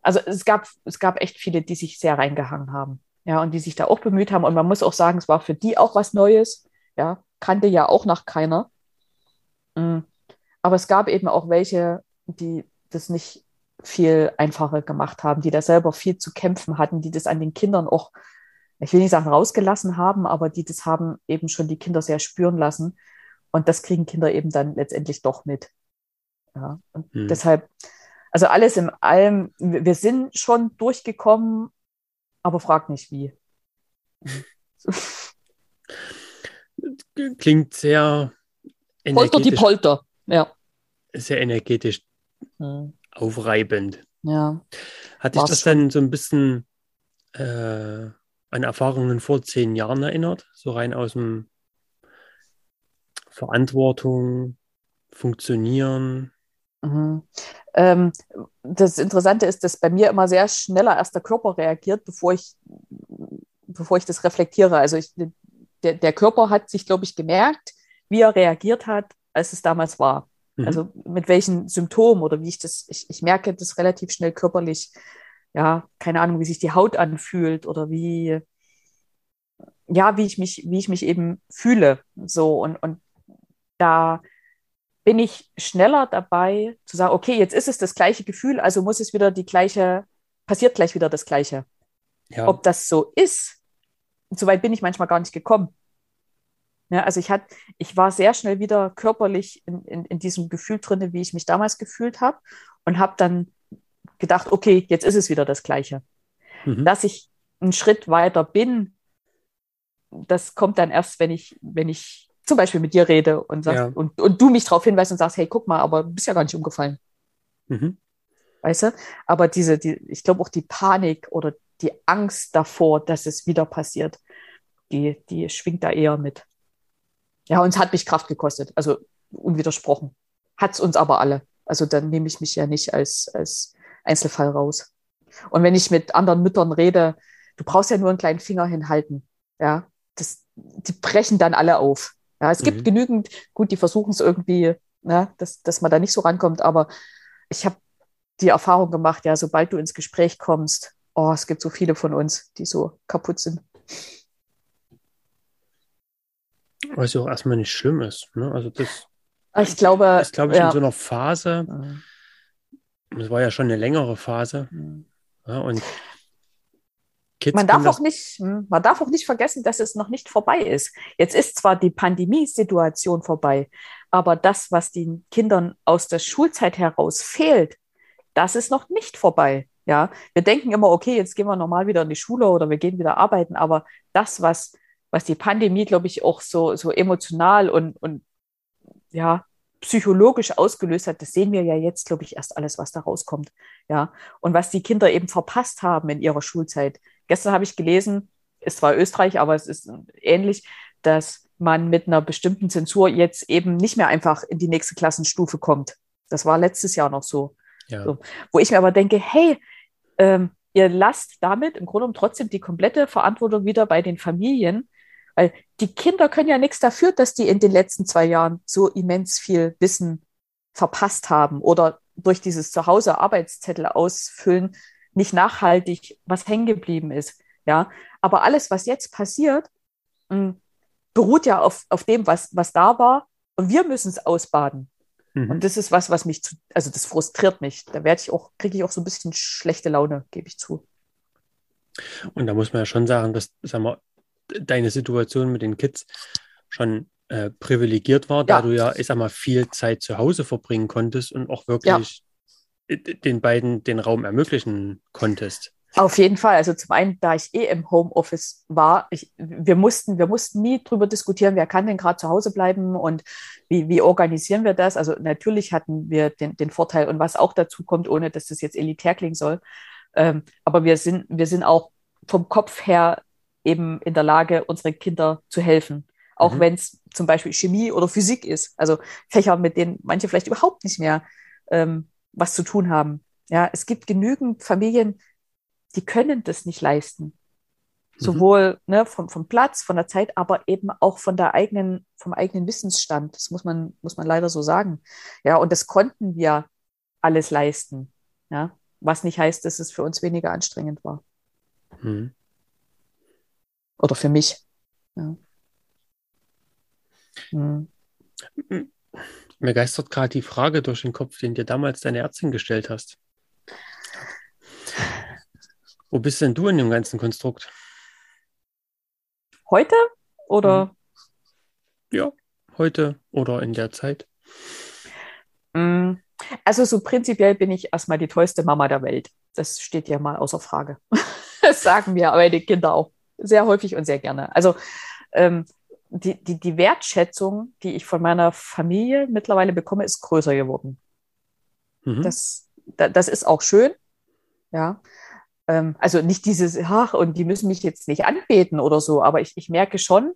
also es gab, es gab echt viele, die sich sehr reingehangen haben. Ja, und die sich da auch bemüht haben. Und man muss auch sagen, es war für die auch was Neues. Ja, kannte ja auch noch keiner. Mhm. Aber es gab eben auch welche, die das nicht viel einfacher gemacht haben, die da selber viel zu kämpfen hatten, die das an den Kindern auch, ich will nicht sagen rausgelassen haben, aber die das haben eben schon die Kinder sehr spüren lassen. Und das kriegen Kinder eben dann letztendlich doch mit. Ja, und hm. deshalb, also alles in allem, wir sind schon durchgekommen, aber frag nicht wie. [laughs] Klingt sehr Polter die Polter, ja. Sehr energetisch hm. aufreibend. Ja. Hat dich das schon. dann so ein bisschen äh, an Erfahrungen vor zehn Jahren erinnert? So rein aus dem Verantwortung, Funktionieren? Mhm. Ähm, das Interessante ist, dass bei mir immer sehr schneller erst der Körper reagiert, bevor ich, bevor ich das reflektiere. Also ich, der, der Körper hat sich, glaube ich, gemerkt, wie er reagiert hat, als es damals war. Mhm. Also mit welchen Symptomen oder wie ich das, ich, ich merke das relativ schnell körperlich. Ja, keine Ahnung, wie sich die Haut anfühlt oder wie, ja, wie ich mich, wie ich mich eben fühle. So und, und da bin ich schneller dabei zu sagen, okay, jetzt ist es das gleiche Gefühl, also muss es wieder die gleiche, passiert gleich wieder das Gleiche. Ja. Ob das so ist, so weit bin ich manchmal gar nicht gekommen. Ja, also ich, hat, ich war sehr schnell wieder körperlich in, in, in diesem Gefühl drin, wie ich mich damals gefühlt habe und habe dann gedacht, okay, jetzt ist es wieder das Gleiche. Mhm. Dass ich einen Schritt weiter bin, das kommt dann erst, wenn ich, wenn ich zum Beispiel mit dir rede und, sag, ja. und, und du mich darauf hinweist und sagst, hey, guck mal, aber du bist ja gar nicht umgefallen. Mhm. Weißt du? Aber diese, die, ich glaube auch die Panik oder die Angst davor, dass es wieder passiert, die, die schwingt da eher mit. Ja, und es hat mich Kraft gekostet, also unwidersprochen. Hat es uns aber alle. Also dann nehme ich mich ja nicht als, als Einzelfall raus. Und wenn ich mit anderen Müttern rede, du brauchst ja nur einen kleinen Finger hinhalten. Ja, das, die brechen dann alle auf. Ja, es gibt mhm. genügend, gut, die versuchen es irgendwie, ne, dass, dass man da nicht so rankommt, aber ich habe die Erfahrung gemacht, ja, sobald du ins Gespräch kommst, oh, es gibt so viele von uns, die so kaputt sind. Was ja auch erstmal nicht schlimm ist. Ne? Also das ich glaube, ist, glaube ich, ja. in so einer Phase, das war ja schon eine längere Phase. Mhm. Ja, und Kids man darf auch nicht, hm, man darf auch nicht vergessen, dass es noch nicht vorbei ist. Jetzt ist zwar die Pandemiesituation vorbei, aber das, was den Kindern aus der Schulzeit heraus fehlt, das ist noch nicht vorbei. Ja, wir denken immer, okay, jetzt gehen wir normal wieder in die Schule oder wir gehen wieder arbeiten, aber das, was, was die Pandemie, glaube ich, auch so, so emotional und, und ja, psychologisch ausgelöst hat, das sehen wir ja jetzt, glaube ich, erst alles, was da rauskommt. Ja, und was die Kinder eben verpasst haben in ihrer Schulzeit, Gestern habe ich gelesen, ist zwar Österreich, aber es ist ähnlich, dass man mit einer bestimmten Zensur jetzt eben nicht mehr einfach in die nächste Klassenstufe kommt. Das war letztes Jahr noch so. Ja. so. Wo ich mir aber denke, hey, ähm, ihr lasst damit im Grunde genommen trotzdem die komplette Verantwortung wieder bei den Familien, weil die Kinder können ja nichts dafür, dass die in den letzten zwei Jahren so immens viel Wissen verpasst haben oder durch dieses Zuhause Arbeitszettel ausfüllen nicht nachhaltig was hängen geblieben ist. Ja, aber alles, was jetzt passiert, hm, beruht ja auf, auf dem, was, was da war. Und wir müssen es ausbaden. Mhm. Und das ist was, was mich zu, also das frustriert mich. Da werde ich auch, kriege ich auch so ein bisschen schlechte Laune, gebe ich zu. Und da muss man ja schon sagen, dass, sag mal, deine Situation mit den Kids schon äh, privilegiert war, ja. da du ja, ich sag mal, viel Zeit zu Hause verbringen konntest und auch wirklich den beiden den Raum ermöglichen konntest. Auf jeden Fall. Also zum einen, da ich eh im Homeoffice war, ich, wir, mussten, wir mussten nie drüber diskutieren, wer kann denn gerade zu Hause bleiben und wie, wie organisieren wir das. Also natürlich hatten wir den, den Vorteil und was auch dazu kommt, ohne dass das jetzt elitär klingen soll. Ähm, aber wir sind, wir sind auch vom Kopf her eben in der Lage, unseren Kindern zu helfen. Auch mhm. wenn es zum Beispiel Chemie oder Physik ist. Also Fächer, mit denen manche vielleicht überhaupt nicht mehr ähm, was zu tun haben. Ja, es gibt genügend Familien, die können das nicht leisten. Mhm. Sowohl ne, vom, vom Platz, von der Zeit, aber eben auch von der eigenen, vom eigenen Wissensstand. Das muss man, muss man leider so sagen. Ja, und das konnten wir alles leisten. Ja, was nicht heißt, dass es für uns weniger anstrengend war. Mhm. Oder für mich. Ja. Mhm. Mir geistert gerade die Frage durch den Kopf, den dir damals deine Ärztin gestellt hast. Wo bist denn du in dem ganzen Konstrukt? Heute oder? Hm. Ja, heute oder in der Zeit. Hm. Also so prinzipiell bin ich erstmal die tollste Mama der Welt. Das steht ja mal außer Frage. [laughs] Das sagen mir meine Kinder auch sehr häufig und sehr gerne. Also ähm, die, die, die Wertschätzung, die ich von meiner Familie mittlerweile bekomme, ist größer geworden. Mhm. Das, das ist auch schön. Ja. Ähm, also nicht dieses, ach, und die müssen mich jetzt nicht anbeten oder so, aber ich, ich merke schon,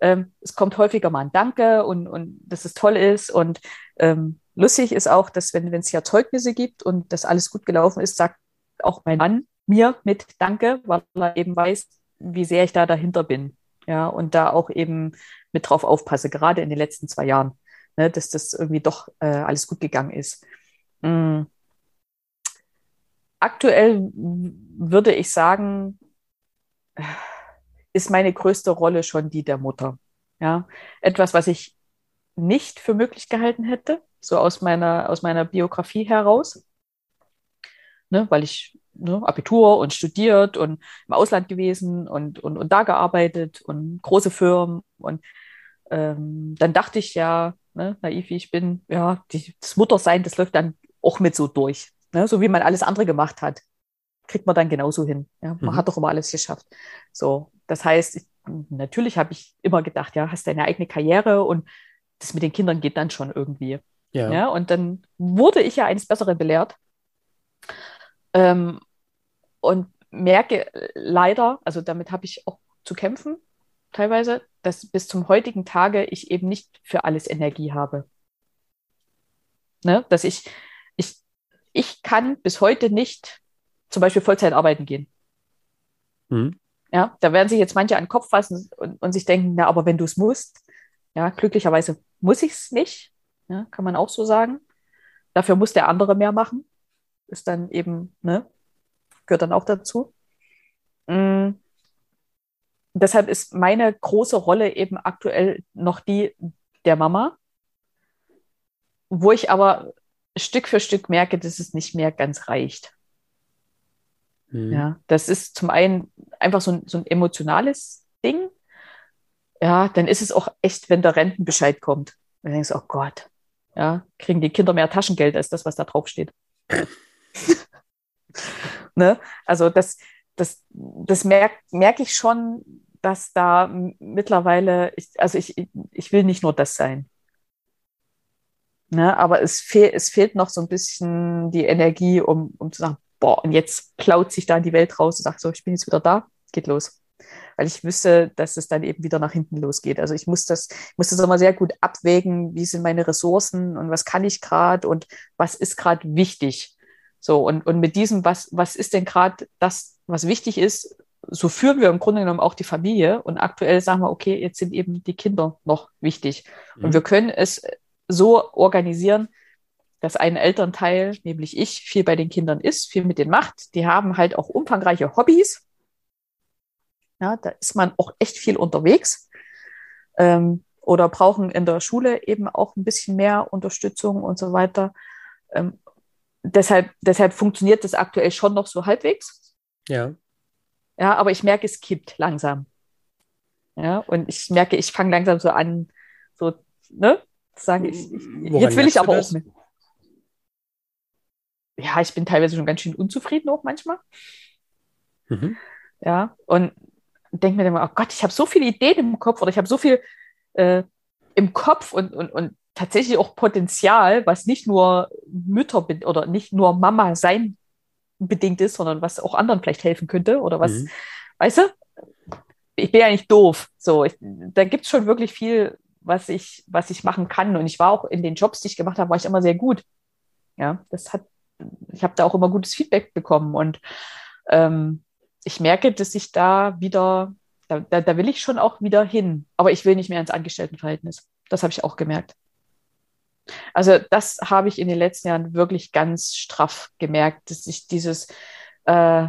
ähm, es kommt häufiger mal ein Danke und, und dass es toll ist. Und ähm, lustig ist auch, dass wenn es ja Zeugnisse gibt und das alles gut gelaufen ist, sagt auch mein Mann mir mit Danke, weil er eben weiß, wie sehr ich da dahinter bin. Ja, und da auch eben mit drauf aufpasse, gerade in den letzten zwei Jahren, ne, dass das irgendwie doch äh, alles gut gegangen ist. Mm aktuell würde ich sagen, ist meine größte Rolle schon die der Mutter. Ja, etwas, was ich nicht für möglich gehalten hätte, so aus meiner, aus meiner Biografie heraus. Ne, weil ich ne, Abitur und studiert und im Ausland gewesen und, und, und da gearbeitet und große Firmen. Und ähm, dann dachte ich ja, ne, naiv wie ich bin, ja, die, das Muttersein, das läuft dann auch mit so durch. Ne? So wie man alles andere gemacht hat, kriegt man dann genauso hin. Ja? Man mhm. hat doch immer alles geschafft. So, das heißt, ich, natürlich habe ich immer gedacht, ja, hast deine eigene Karriere und das mit den Kindern geht dann schon irgendwie. Ja. ja und dann wurde ich ja eines Besseren belehrt. Ähm, und merke leider, also damit habe ich auch zu kämpfen, teilweise, dass bis zum heutigen Tage ich eben nicht für alles Energie habe. Ne? Dass ich ich kann bis heute nicht zum Beispiel Vollzeit arbeiten gehen. Mhm. Ja, da werden sich jetzt manche an den Kopf fassen und, und sich denken, na, aber wenn du es musst, ja, glücklicherweise muss ich es nicht, ja, kann man auch so sagen. Dafür muss der andere mehr machen. Ist dann eben, ne, gehört dann auch dazu. Mhm. Deshalb ist meine große Rolle eben aktuell noch die der Mama, wo ich aber Stück für Stück merke, dass es nicht mehr ganz reicht. Mhm. Ja, das ist zum einen einfach so ein, so ein emotionales Ding. Ja, dann ist es auch echt, wenn der Rentenbescheid kommt. Dann denkst du, oh Gott, ja, kriegen die Kinder mehr Taschengeld als das, was da drauf steht. [laughs] ne? Also das, das, das merke merk ich schon, dass da mittlerweile, ich, also ich, ich will nicht nur das sein. Ne? Aber es, fehl, es fehlt noch so ein bisschen die Energie, um, um zu sagen, boah, und jetzt klaut sich da die Welt raus und sagt so, ich bin jetzt wieder da, geht los. Weil ich wüsste, dass es dann eben wieder nach hinten losgeht. Also ich muss das, ich muss das immer sehr gut abwägen, wie sind meine Ressourcen und was kann ich gerade und was ist gerade wichtig. So, und, und mit diesem, was, was ist denn gerade das, was wichtig ist, so führen wir im Grunde genommen auch die Familie. Und aktuell sagen wir, okay, jetzt sind eben die Kinder noch wichtig. Mhm. Und wir können es so organisieren, dass ein Elternteil, nämlich ich, viel bei den Kindern ist, viel mit denen macht. Die haben halt auch umfangreiche Hobbys. Ja, da ist man auch echt viel unterwegs. Ähm, oder brauchen in der Schule eben auch ein bisschen mehr Unterstützung und so weiter. Ähm, deshalb, deshalb funktioniert das aktuell schon noch so halbwegs. Ja. Ja, aber ich merke, es kippt langsam. Ja, und ich merke, ich fange langsam so an, so, ne, sagen, ich, ich jetzt will ich aber auch mit. Ja, ich bin teilweise schon ganz schön unzufrieden auch manchmal. Mhm. Ja, und denke mir dann immer, oh Gott, ich habe so viele Ideen im Kopf oder ich habe so viel äh, im Kopf und, und, und tatsächlich auch Potenzial, was nicht nur Mütter oder nicht nur Mama sein bedingt ist, sondern was auch anderen vielleicht helfen könnte oder was, mhm. weißt du? Ich bin ja nicht doof. So, ich, da gibt es schon wirklich viel, was ich, was ich machen kann. Und ich war auch in den Jobs, die ich gemacht habe, war ich immer sehr gut. Ja, das hat, ich habe da auch immer gutes Feedback bekommen und ähm, ich merke, dass ich da wieder, da, da, da will ich schon auch wieder hin, aber ich will nicht mehr ins Angestelltenverhältnis. Das habe ich auch gemerkt. Also das habe ich in den letzten Jahren wirklich ganz straff gemerkt, dass ich dieses äh,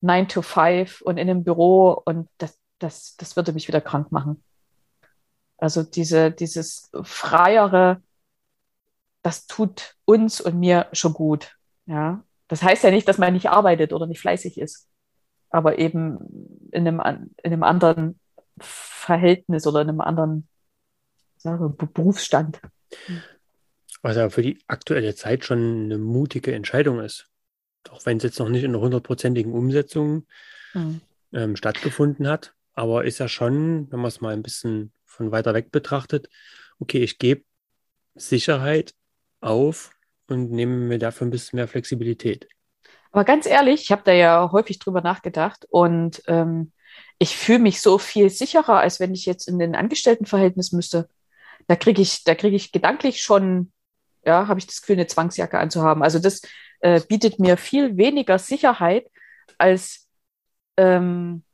9 to 5 und in einem Büro und das, das, das würde mich wieder krank machen. Also diese, dieses freiere, das tut uns und mir schon gut. Ja, das heißt ja nicht, dass man nicht arbeitet oder nicht fleißig ist, aber eben in einem, in einem anderen Verhältnis oder in einem anderen sage, Berufsstand. Was ja für die aktuelle Zeit schon eine mutige Entscheidung ist. Auch wenn es jetzt noch nicht in einer hundertprozentigen Umsetzung mhm. ähm, stattgefunden hat. Aber ist ja schon, wenn man es mal ein bisschen von weiter weg betrachtet, okay, ich gebe Sicherheit auf und nehme mir dafür ein bisschen mehr Flexibilität. Aber ganz ehrlich, ich habe da ja häufig drüber nachgedacht und ähm, ich fühle mich so viel sicherer, als wenn ich jetzt in den Angestelltenverhältnis müsste. Da kriege ich, da kriege ich gedanklich schon, ja, habe ich das Gefühl, eine Zwangsjacke anzuhaben. Also das äh, bietet mir viel weniger Sicherheit, als ähm,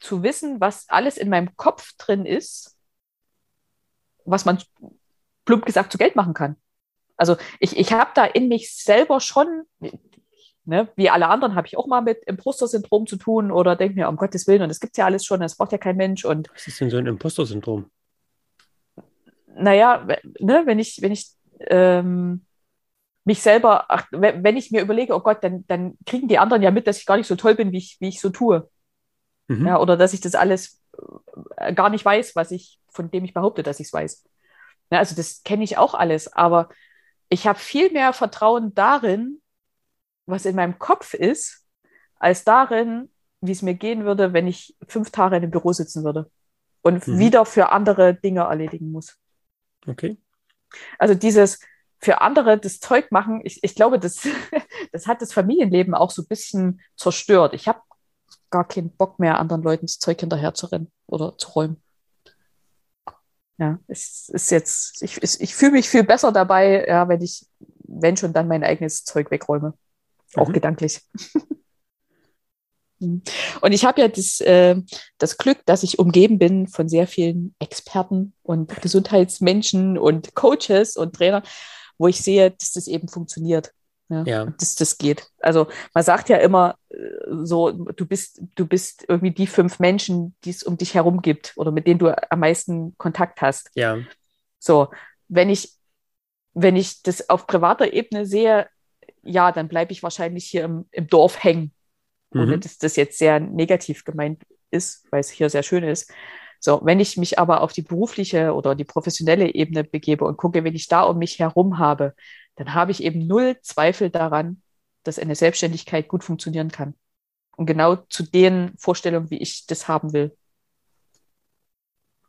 zu wissen, was alles in meinem Kopf drin ist, was man plump gesagt zu Geld machen kann. Also ich, ich habe da in mich selber schon, ne, wie alle anderen, habe ich auch mal mit Imposter-Syndrom zu tun oder denke mir, um Gottes Willen, und das gibt es ja alles schon, das braucht ja kein Mensch. Und, Was ist denn so ein Imposter-Syndrom? Naja, ne, wenn ich, wenn ich ähm, mich selber, ach, wenn ich mir überlege, oh Gott, dann, dann kriegen die anderen ja mit, dass ich gar nicht so toll bin, wie ich, wie ich so tue. Mhm. Ja, oder dass ich das alles äh, gar nicht weiß, was ich, von dem ich behaupte, dass ich es weiß. Ja, also das kenne ich auch alles, aber ich habe viel mehr Vertrauen darin, was in meinem Kopf ist, als darin, wie es mir gehen würde, wenn ich fünf Tage in einem Büro sitzen würde und mhm. wieder für andere Dinge erledigen muss. Okay. Also dieses für andere das Zeug machen, ich, ich glaube, das, [laughs] das hat das Familienleben auch so ein bisschen zerstört. Ich habe gar keinen Bock mehr, anderen Leuten das Zeug hinterher zu rennen oder zu räumen. Ja, es ist jetzt, ich, ich, fühle mich viel besser dabei, ja, wenn ich, wenn schon dann mein eigenes Zeug wegräume. Auch mhm. gedanklich. [laughs] Und ich habe ja das, äh, das Glück, dass ich umgeben bin von sehr vielen Experten und Gesundheitsmenschen und Coaches und Trainern, wo ich sehe, dass das eben funktioniert. Ja, ja. Dass das geht. Also man sagt ja immer äh, so, du bist, du bist irgendwie die fünf Menschen, die es um dich herum gibt oder mit denen du am meisten Kontakt hast. Ja. So, wenn ich, wenn ich das auf privater Ebene sehe, ja, dann bleibe ich wahrscheinlich hier im, im Dorf hängen. Ohne mhm. dass das jetzt sehr negativ gemeint ist, weil es hier sehr schön ist. So, wenn ich mich aber auf die berufliche oder die professionelle Ebene begebe und gucke, wenn ich da um mich herum habe, dann habe ich eben null Zweifel daran, dass eine Selbstständigkeit gut funktionieren kann. Und genau zu den Vorstellungen, wie ich das haben will.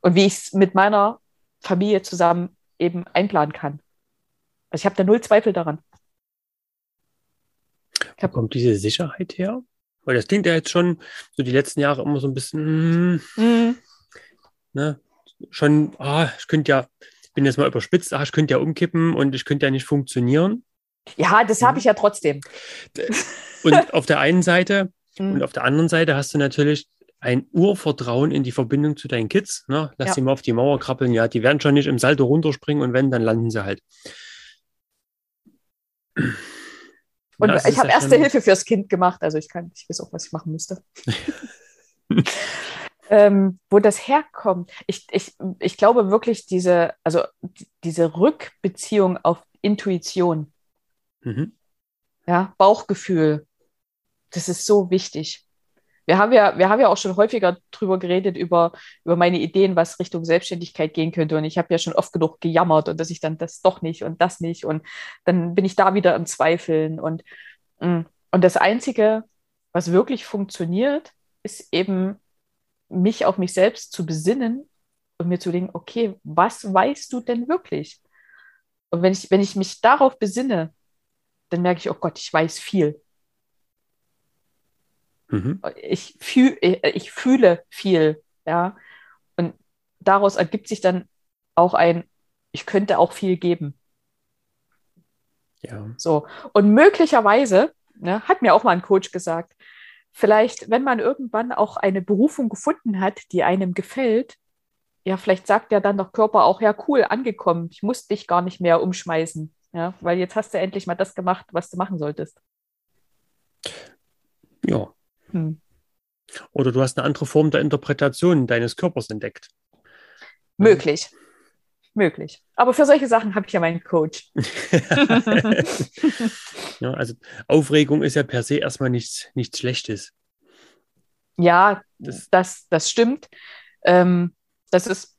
Und wie ich es mit meiner Familie zusammen eben einplanen kann. Also ich habe da null Zweifel daran. Wo kommt diese Sicherheit her? Weil das klingt ja jetzt schon so die letzten Jahre immer so ein bisschen, mm, mm. ne, schon, ah, ich könnte ja, ich bin jetzt mal überspitzt, ach, ich könnte ja umkippen und ich könnte ja nicht funktionieren. Ja, das habe ich ja trotzdem. Und [laughs] auf der einen Seite mm. und auf der anderen Seite hast du natürlich ein Urvertrauen in die Verbindung zu deinen Kids. Ne? Lass ja. sie mal auf die Mauer krabbeln, ja, die werden schon nicht im Salto runterspringen und wenn, dann landen sie halt. Und ja, ich habe ja erste Hilfe fürs Kind gemacht, also ich kann, ich weiß auch, was ich machen müsste. [laughs] ähm, wo das herkommt. Ich, ich, ich glaube wirklich, diese, also diese Rückbeziehung auf Intuition, mhm. ja, Bauchgefühl, das ist so wichtig wir haben ja, wir haben ja auch schon häufiger drüber geredet, über, über meine Ideen, was Richtung Selbstständigkeit gehen könnte. Und ich habe ja schon oft genug gejammert und dass ich dann das doch nicht und das nicht. Und dann bin ich da wieder im Zweifeln. Und, mm, und das Einzige, was wirklich funktioniert, ist eben mich auf mich selbst zu besinnen und mir zu denken, okay, was weißt du denn wirklich? Und wenn ich, wenn ich mich darauf besinne, dann merke ich, oh Gott, ich weiß viel. Mhm. Ich, fühl, ich fühle viel, ja. Und daraus ergibt sich dann auch ein, ich könnte auch viel geben. Ja. So. Und möglicherweise, ne, hat mir auch mal ein Coach gesagt, vielleicht, wenn man irgendwann auch eine Berufung gefunden hat, die einem gefällt, ja, vielleicht sagt ja dann der Körper auch, ja, cool, angekommen, ich muss dich gar nicht mehr umschmeißen. Ja, weil jetzt hast du endlich mal das gemacht, was du machen solltest. Ja. Hm. Oder du hast eine andere Form der Interpretation deines Körpers entdeckt. Möglich. Möglich. Aber für solche Sachen habe ich ja meinen Coach. [laughs] [laughs] ja, also Aufregung ist ja per se erstmal nichts, nichts Schlechtes. Ja, das, das, das stimmt. Ähm, das ist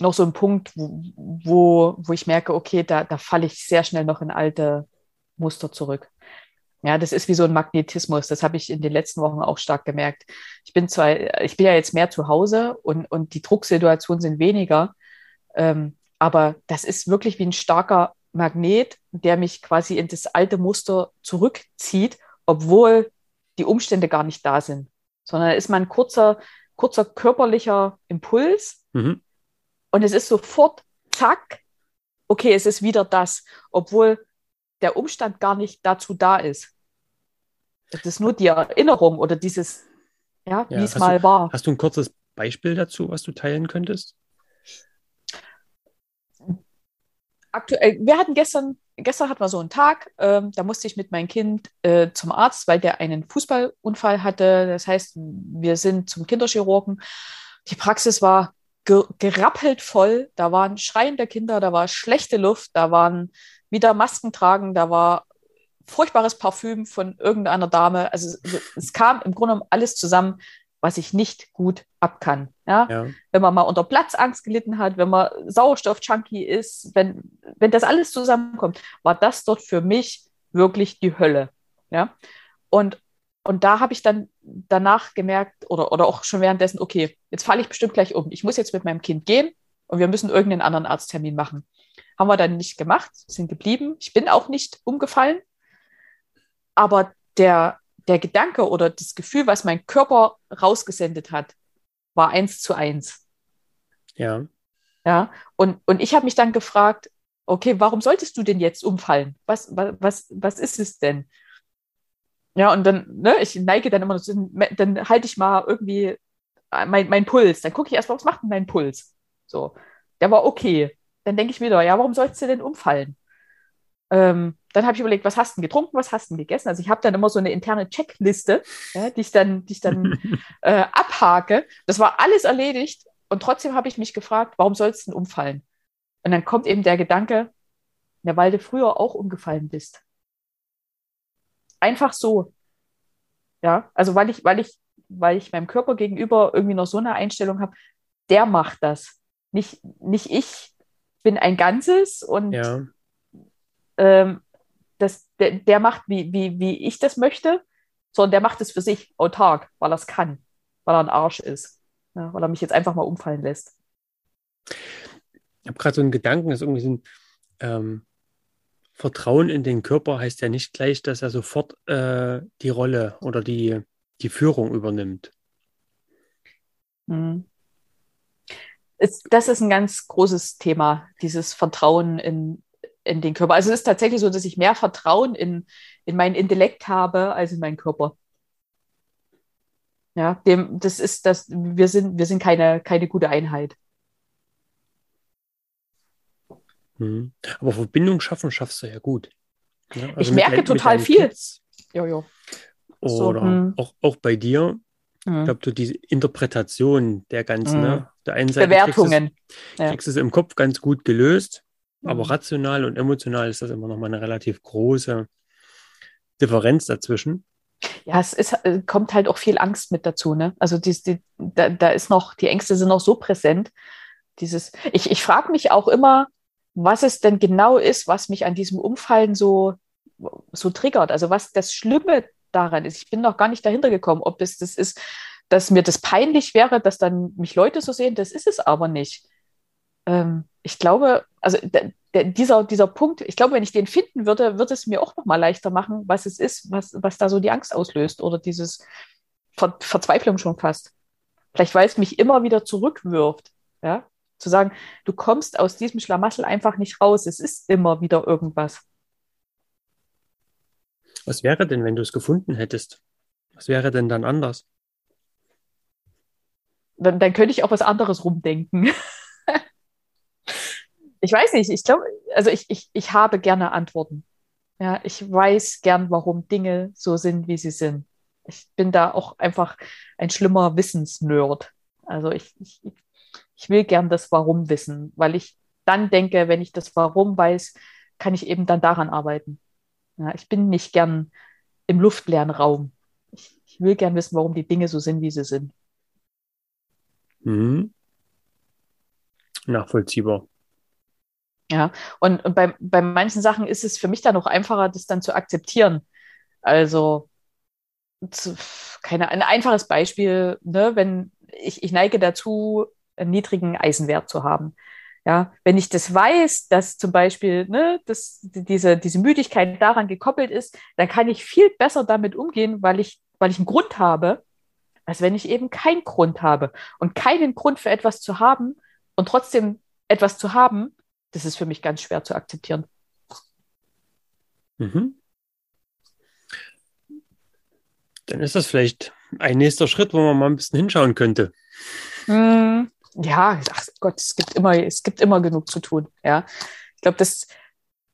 noch so ein Punkt, wo, wo, wo ich merke, okay, da, da falle ich sehr schnell noch in alte Muster zurück. Ja, das ist wie so ein Magnetismus. Das habe ich in den letzten Wochen auch stark gemerkt. Ich bin zwar, ich bin ja jetzt mehr zu Hause und, und die Drucksituationen sind weniger, ähm, aber das ist wirklich wie ein starker Magnet, der mich quasi in das alte Muster zurückzieht, obwohl die Umstände gar nicht da sind, sondern ist man ein kurzer, kurzer körperlicher Impuls, Mhm. Und es ist sofort, zack, okay, es ist wieder das, obwohl der Umstand gar nicht dazu da ist. Es ist nur die Erinnerung oder dieses, ja, ja wie es mal du, war. Hast du ein kurzes Beispiel dazu, was du teilen könntest? Aktuell, wir hatten gestern, gestern hatten wir so einen Tag, ähm, da musste ich mit meinem Kind äh, zum Arzt, weil der einen Fußballunfall hatte. Das heißt, wir sind zum Kinderchirurgen. Die Praxis war gerappelt voll. Da waren schreiende Kinder, da war schlechte Luft, da waren wieder Masken tragen, da war furchtbares Parfüm von irgendeiner Dame. Also es kam im Grunde genommen alles zusammen, was ich nicht gut ab kann. Ja? ja? Wenn man mal unter Platzangst gelitten hat, wenn man Sauerstoff-Junkie ist, wenn, wenn das alles zusammenkommt, war das dort für mich wirklich die Hölle. Ja? Und und da habe ich dann danach gemerkt oder, oder auch schon währenddessen, okay, jetzt falle ich bestimmt gleich um. Ich muss jetzt mit meinem Kind gehen und wir müssen irgendeinen anderen Arzttermin machen. Haben wir dann nicht gemacht, sind geblieben. Ich bin auch nicht umgefallen. Aber der, der Gedanke oder das Gefühl, was mein Körper rausgesendet hat, war eins zu eins. Ja. Ja. Und, und ich habe mich dann gefragt, okay, warum solltest du denn jetzt umfallen? Was, was, was ist es denn? Ja, und dann, ne, ich neige dann immer, dann halte ich mal irgendwie mein, mein Puls. Dann gucke ich erst mal, was macht denn mein Puls? So, der war okay. Dann denke ich wieder, ja, warum sollst du denn umfallen? Ähm, dann habe ich überlegt, was hast du getrunken, was hast du gegessen? Also ich habe dann immer so eine interne Checkliste, ja, die ich dann, die ich dann [laughs] äh, abhake. Das war alles erledigt und trotzdem habe ich mich gefragt, warum sollst du denn umfallen? Und dann kommt eben der Gedanke, ja, weil du früher auch umgefallen bist. Einfach so. Ja, also weil ich, weil ich, weil ich meinem Körper gegenüber irgendwie noch so eine Einstellung habe, der macht das. Nicht, nicht ich bin ein Ganzes und ja. ähm, das, der, der macht, wie, wie, wie ich das möchte, sondern der macht es für sich autark, weil er es kann, weil er ein Arsch ist, ja, weil er mich jetzt einfach mal umfallen lässt. Ich habe gerade so einen Gedanken, dass irgendwie so ein, ähm, Vertrauen in den Körper heißt ja nicht gleich, dass er sofort äh, die Rolle oder die, die Führung übernimmt. Hm. das ist ein ganz großes Thema, dieses Vertrauen in, in den Körper. Also es ist tatsächlich so, dass ich mehr Vertrauen in, in meinen Intellekt habe als in meinen Körper. Ja, dem, das ist das, wir sind, wir sind keine, keine gute Einheit. Mhm. Aber Verbindung schaffen schaffst du ja gut. Ja, also ich merke mit, total mit viel. Jojo. Oder so, hm. auch, auch bei dir. Hm. Ich glaube, du diese Interpretation der ganzen, hm. ne? der einen Seite Bewertungen. Kriegst du, ja. kriegst es im Kopf ganz gut gelöst, aber hm. rational und emotional ist das immer noch mal eine relativ große Differenz dazwischen. Ja, es ist, äh, kommt halt auch viel Angst mit dazu. Ne? Also die, die, da, da ist noch, die Ängste sind noch so präsent. Dieses, ich, ich frage mich auch immer, was es denn genau ist, was mich an diesem Umfallen so, so triggert. Also was das Schlimme daran ist. Ich bin noch gar nicht dahinter gekommen, ob es das ist, dass mir das peinlich wäre, dass dann mich Leute so sehen. Das ist es aber nicht. Ähm, ich glaube, also dieser, dieser Punkt, ich glaube, wenn ich den finden würde, würde es mir auch noch mal leichter machen, was es ist, was, was da so die Angst auslöst oder dieses Ver Verzweiflung schon fast. Vielleicht, weil es mich immer wieder zurückwirft. Ja? Zu sagen, du kommst aus diesem Schlamassel einfach nicht raus. Es ist immer wieder irgendwas. Was wäre denn, wenn du es gefunden hättest? Was wäre denn dann anders? Dann, dann könnte ich auch was anderes rumdenken. [laughs] ich weiß nicht, ich glaube, also ich, ich, ich habe gerne Antworten. Ja, ich weiß gern, warum Dinge so sind, wie sie sind. Ich bin da auch einfach ein schlimmer Wissensnerd. Also ich, ich, ich will gern das Warum wissen, weil ich dann denke, wenn ich das Warum weiß, kann ich eben dann daran arbeiten. Ja, ich bin nicht gern im luftleeren Raum. Ich, ich will gern wissen, warum die Dinge so sind, wie sie sind. Mhm. Nachvollziehbar. Ja, und, bei, bei manchen Sachen ist es für mich dann auch einfacher, das dann zu akzeptieren. Also, zu, keine, ein einfaches Beispiel, ne, wenn ich, ich neige dazu, einen niedrigen Eisenwert zu haben. Ja, wenn ich das weiß, dass zum Beispiel ne, dass diese, diese Müdigkeit daran gekoppelt ist, dann kann ich viel besser damit umgehen, weil ich, weil ich einen Grund habe, als wenn ich eben keinen Grund habe. Und keinen Grund für etwas zu haben und trotzdem etwas zu haben, das ist für mich ganz schwer zu akzeptieren. Mhm. Dann ist das vielleicht ein nächster Schritt, wo man mal ein bisschen hinschauen könnte. Mm, ja, ach Gott, es gibt immer, es gibt immer genug zu tun. Ja, ich glaube, das,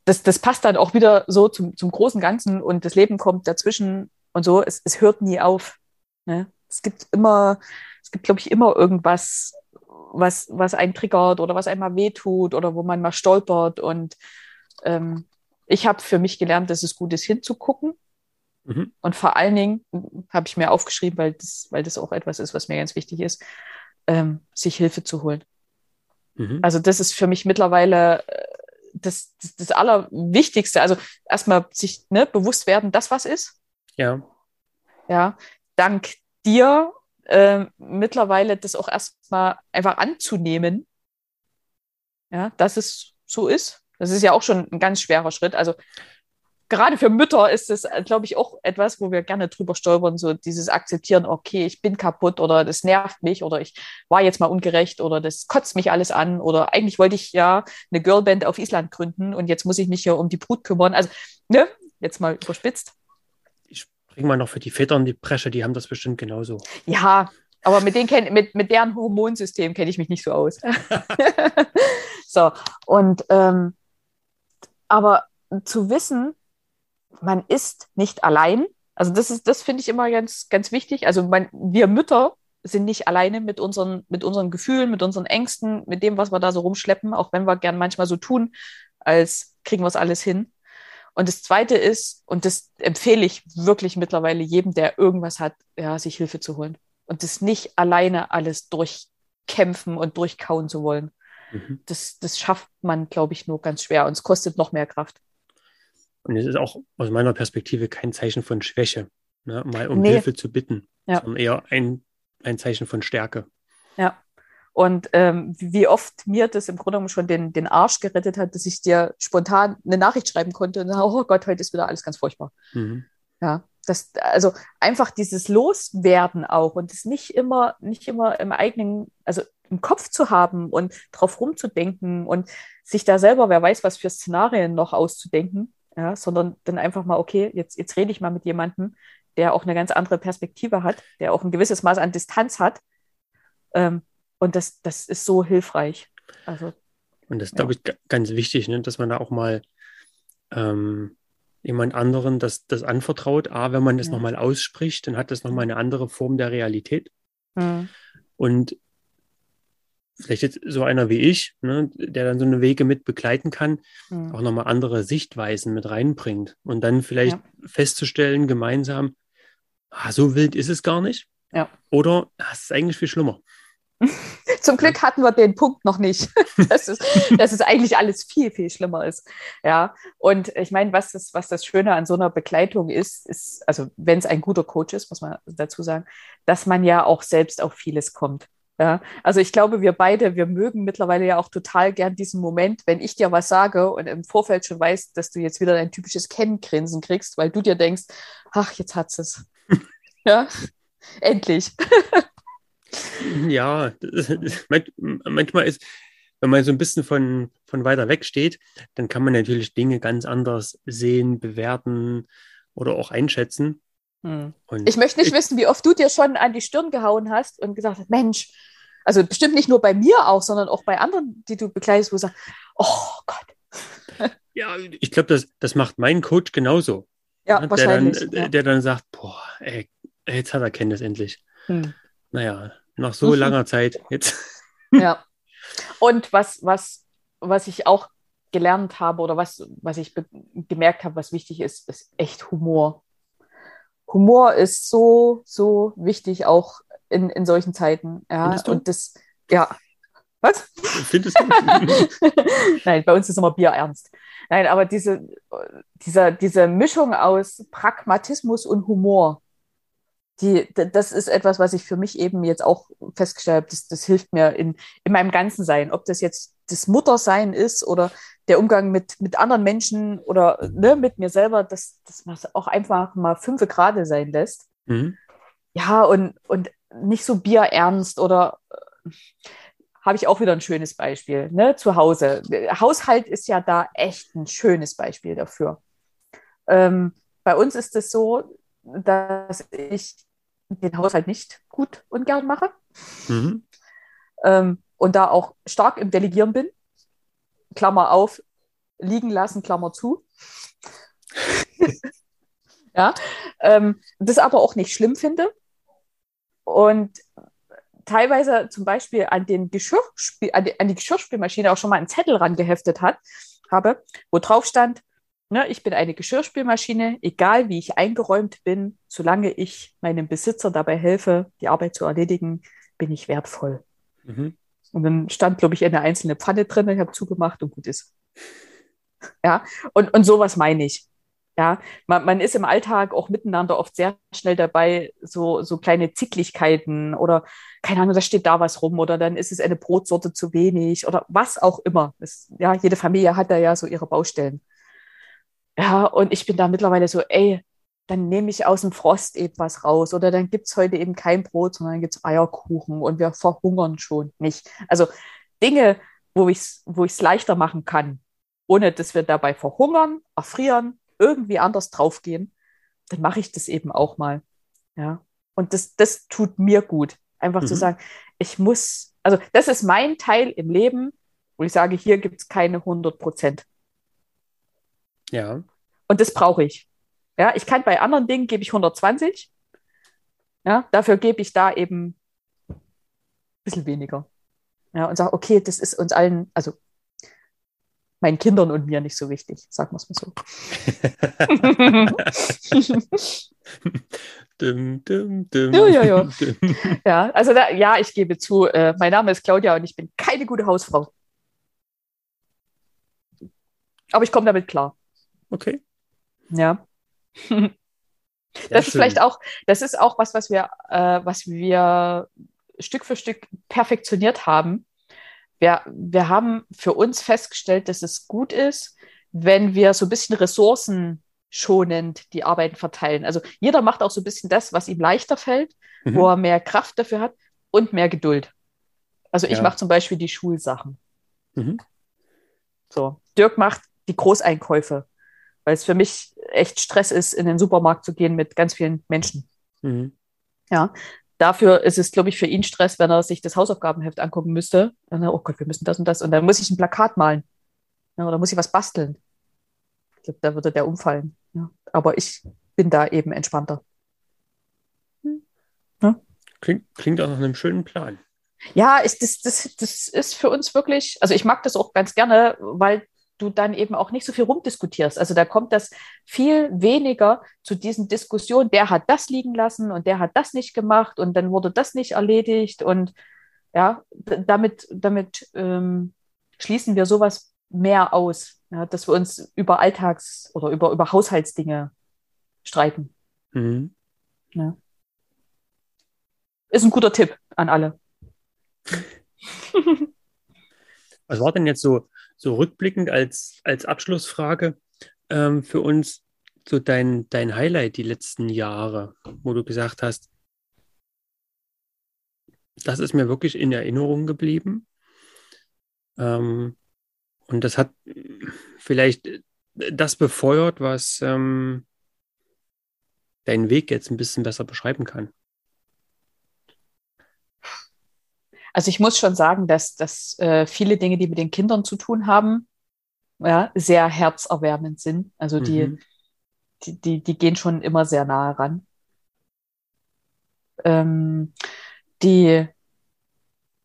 das, das passt dann auch wieder so zum, zum großen Ganzen und das Leben kommt dazwischen und so. Es, es hört nie auf. Ne? Es gibt immer, es gibt, glaube ich, immer irgendwas, was, was einen triggert oder was einem mal wehtut oder wo man mal stolpert. Und ähm, ich habe für mich gelernt, dass es gut ist, hinzugucken. Mhm. Und vor allen Dingen habe ich mir aufgeschrieben, weil das, weil das auch etwas ist, was mir ganz wichtig ist, ähm, sich Hilfe zu holen. Mhm. Also das ist für mich mittlerweile äh, das, das, das Allerwichtigste. Also erstmal sich ne, bewusst werden, dass was ist. Ja. Ja. Dank dir äh, mittlerweile das auch erstmal einfach anzunehmen, ja, dass es so ist. Das ist ja auch schon ein ganz schwerer Schritt. Also gerade für Mütter ist es, glaube ich, auch etwas, wo wir gerne drüber stolpern, so dieses Akzeptieren, okay, ich bin kaputt oder das nervt mich oder ich war jetzt mal ungerecht oder das kotzt mich alles an oder eigentlich wollte ich ja eine Girlband auf Island gründen und jetzt muss ich mich hier um die Brut kümmern. Also, ne, jetzt mal überspitzt. Bring mal noch für die Väter in die Bresche, die haben das bestimmt genauso. Ja, aber mit, den mit, mit deren Hormonsystem kenne ich mich nicht so aus. [laughs] [laughs] so, und ähm, aber zu wissen, man ist nicht allein, also das ist, das finde ich immer ganz, ganz wichtig. Also man, wir Mütter sind nicht alleine mit unseren, mit unseren Gefühlen, mit unseren Ängsten, mit dem, was wir da so rumschleppen, auch wenn wir gern manchmal so tun, als kriegen wir es alles hin. Und das Zweite ist, und das empfehle ich wirklich mittlerweile jedem, der irgendwas hat, ja, sich Hilfe zu holen. Und das nicht alleine alles durchkämpfen und durchkauen zu wollen. Mhm. Das, das schafft man, glaube ich, nur ganz schwer und es kostet noch mehr Kraft. Und es ist auch aus meiner Perspektive kein Zeichen von Schwäche, ne? mal um nee. Hilfe zu bitten, ja. sondern eher ein, ein Zeichen von Stärke. Ja. Und ähm, wie oft mir das im Grunde genommen schon den, den Arsch gerettet hat, dass ich dir spontan eine Nachricht schreiben konnte und oh Gott, heute ist wieder alles ganz furchtbar. Mhm. Ja, das, also einfach dieses Loswerden auch und das nicht immer, nicht immer im eigenen, also im Kopf zu haben und drauf rumzudenken und sich da selber, wer weiß, was für Szenarien noch auszudenken, ja, sondern dann einfach mal, okay, jetzt, jetzt rede ich mal mit jemandem, der auch eine ganz andere Perspektive hat, der auch ein gewisses Maß an Distanz hat. Ähm, und das, das ist so hilfreich. Also, und das ist, ja. glaube ich, ganz wichtig, ne, dass man da auch mal ähm, jemand anderen das, das anvertraut. A, wenn man das ja. nochmal ausspricht, dann hat das nochmal eine andere Form der Realität. Mhm. Und vielleicht jetzt so einer wie ich, ne, der dann so eine Wege mit begleiten kann, mhm. auch nochmal andere Sichtweisen mit reinbringt und dann vielleicht ja. festzustellen gemeinsam, ah, so wild ist es gar nicht. Ja. Oder ah, es ist eigentlich viel schlimmer. [laughs] Zum Glück hatten wir den Punkt noch nicht, [laughs] dass es, dass es eigentlich alles viel, viel schlimmer ist. Ja, und ich meine, was das, was das Schöne an so einer Begleitung ist, ist, also wenn es ein guter Coach ist, muss man dazu sagen, dass man ja auch selbst auf vieles kommt. Ja, also ich glaube, wir beide, wir mögen mittlerweile ja auch total gern diesen Moment, wenn ich dir was sage und im Vorfeld schon weißt, dass du jetzt wieder dein typisches Kenngrinsen kriegst, weil du dir denkst, ach, jetzt hat es. [laughs] ja, endlich. Ja, manchmal ist, wenn man so ein bisschen von, von weiter weg steht, dann kann man natürlich Dinge ganz anders sehen, bewerten oder auch einschätzen. Hm. ich möchte nicht ich, wissen, wie oft du dir schon an die Stirn gehauen hast und gesagt hast, Mensch, also bestimmt nicht nur bei mir auch, sondern auch bei anderen, die du begleitest, wo du sagst, oh Gott. [laughs] Ja, ich glaube, das, das macht mein Coach genauso. Ja, der wahrscheinlich. Dann, ja. Der dann sagt, boah, ey, jetzt hat er Kenntnis endlich. Hm. Naja, nach so langer Zeit jetzt. Ja. [laughs] Und was, was, was ich auch gelernt habe oder was, was ich gemerkt habe, was wichtig ist, ist echt Humor. Humor ist so, so wichtig, auch in, in solchen Zeiten. Ja, und das, ja. Was? Findest du? [laughs] Nein, bei uns ist immer Bier ernst. Nein, aber diese, diese, diese Mischung aus Pragmatismus und Humor, die, das ist etwas, was ich für mich eben jetzt auch festgestellt habe, das, das hilft mir in, in meinem ganzen Sein. Ob das jetzt das Muttersein ist oder der Umgang mit, mit anderen Menschen oder ne, mit mir selber, dass das auch einfach mal fünf Grade sein lässt. Mhm. Ja, und, und nicht so bierernst oder äh, habe ich auch wieder ein schönes Beispiel. Ne? Zu Hause. Haushalt ist ja da echt ein schönes Beispiel dafür. Ähm, bei uns ist es so, dass ich den Haushalt nicht gut und gern mache. Mhm. Ähm, und da auch stark im Delegieren bin. Klammer auf, liegen lassen, Klammer zu. [laughs] ja, ähm, das aber auch nicht schlimm finde, und teilweise zum Beispiel an, den Geschirrspül, an, die, an die Geschirrspülmaschine auch schon mal einen Zettel rangeheftet hat, habe, wo drauf stand, ne, ich bin eine Geschirrspülmaschine, egal wie ich eingeräumt bin, solange ich meinem Besitzer dabei helfe, die Arbeit zu erledigen, bin ich wertvoll. Mhm. Und dann stand, glaube ich, eine einzelne Pfanne drin, ich habe zugemacht und gut ist. [laughs] Ja, und, und sowas meine ich. Ja, man, man ist im Alltag auch miteinander oft sehr schnell dabei, so, so kleine Zicklichkeiten oder keine Ahnung, da steht da was rum oder dann ist es eine Brotsorte zu wenig oder was auch immer. Das, ja, jede Familie hat da ja so ihre Baustellen. Ja, und ich bin da mittlerweile so, ey, dann nehme ich aus dem Frost eben was raus oder dann gibt es heute eben kein Brot, sondern gibt es Eierkuchen und wir verhungern schon nicht. Also Dinge, wo ich es wo leichter machen kann, ohne dass wir dabei verhungern, erfrieren irgendwie anders draufgehen, dann mache ich das eben auch mal. Ja. Und das, das tut mir gut. Einfach mhm. zu sagen, ich muss, also das ist mein Teil im Leben, wo ich sage, hier gibt es keine 100 Prozent. Ja. Und das brauche ich. Ja, ich kann bei anderen Dingen gebe ich 120. Ja, dafür gebe ich da eben ein bisschen weniger. Ja, und sage, okay, das ist uns allen, also meinen Kindern und mir nicht so wichtig, sagen wir es mal so. [laughs] dum, dum, dum, ja, ja, ja. [laughs] ja, also da, ja, ich gebe zu, äh, mein Name ist Claudia und ich bin keine gute Hausfrau. Aber ich komme damit klar. Okay. Ja. das ist schön. vielleicht auch, das ist auch was, was wir, äh, was wir Stück für Stück perfektioniert haben wir, wir haben für uns festgestellt, dass es gut ist, wenn wir so ein bisschen ressourcenschonend die Arbeiten verteilen. Also jeder macht auch so ein bisschen das, was ihm leichter fällt, mhm. wo er mehr Kraft dafür hat und mehr Geduld. Also ich ja. mache zum Beispiel die Schulsachen. Mhm. So, Dirk macht die Großeinkäufe, weil es für mich echt Stress ist, in den Supermarkt zu gehen mit ganz vielen Menschen. Mhm. Ja, Dafür ist es, glaube ich, für ihn Stress, wenn er sich das Hausaufgabenheft angucken müsste. Dann, oh Gott, wir müssen das und das. Und dann muss ich ein Plakat malen. Ja, oder muss ich was basteln. Ich glaube, da würde der umfallen. Ja. Aber ich bin da eben entspannter. Hm. Ja. Klingt, klingt auch nach einem schönen Plan. Ja, ist, das, das, das ist für uns wirklich, also ich mag das auch ganz gerne, weil du dann eben auch nicht so viel rumdiskutierst. Also da kommt das viel weniger zu diesen Diskussionen, der hat das liegen lassen und der hat das nicht gemacht und dann wurde das nicht erledigt und ja, damit, damit ähm, schließen wir sowas mehr aus, ja, dass wir uns über Alltags- oder über, über Haushaltsdinge streiten. Mhm. Ja. Ist ein guter Tipp an alle. [laughs] Was war denn jetzt so, so rückblickend als, als Abschlussfrage ähm, für uns so dein, dein Highlight die letzten Jahre, wo du gesagt hast, das ist mir wirklich in Erinnerung geblieben. Ähm, und das hat vielleicht das befeuert, was ähm, deinen Weg jetzt ein bisschen besser beschreiben kann. Also ich muss schon sagen, dass, dass äh, viele Dinge, die mit den Kindern zu tun haben, ja, sehr herzerwärmend sind. Also die, mhm. die, die, die, gehen schon immer sehr nahe ran. Ähm, die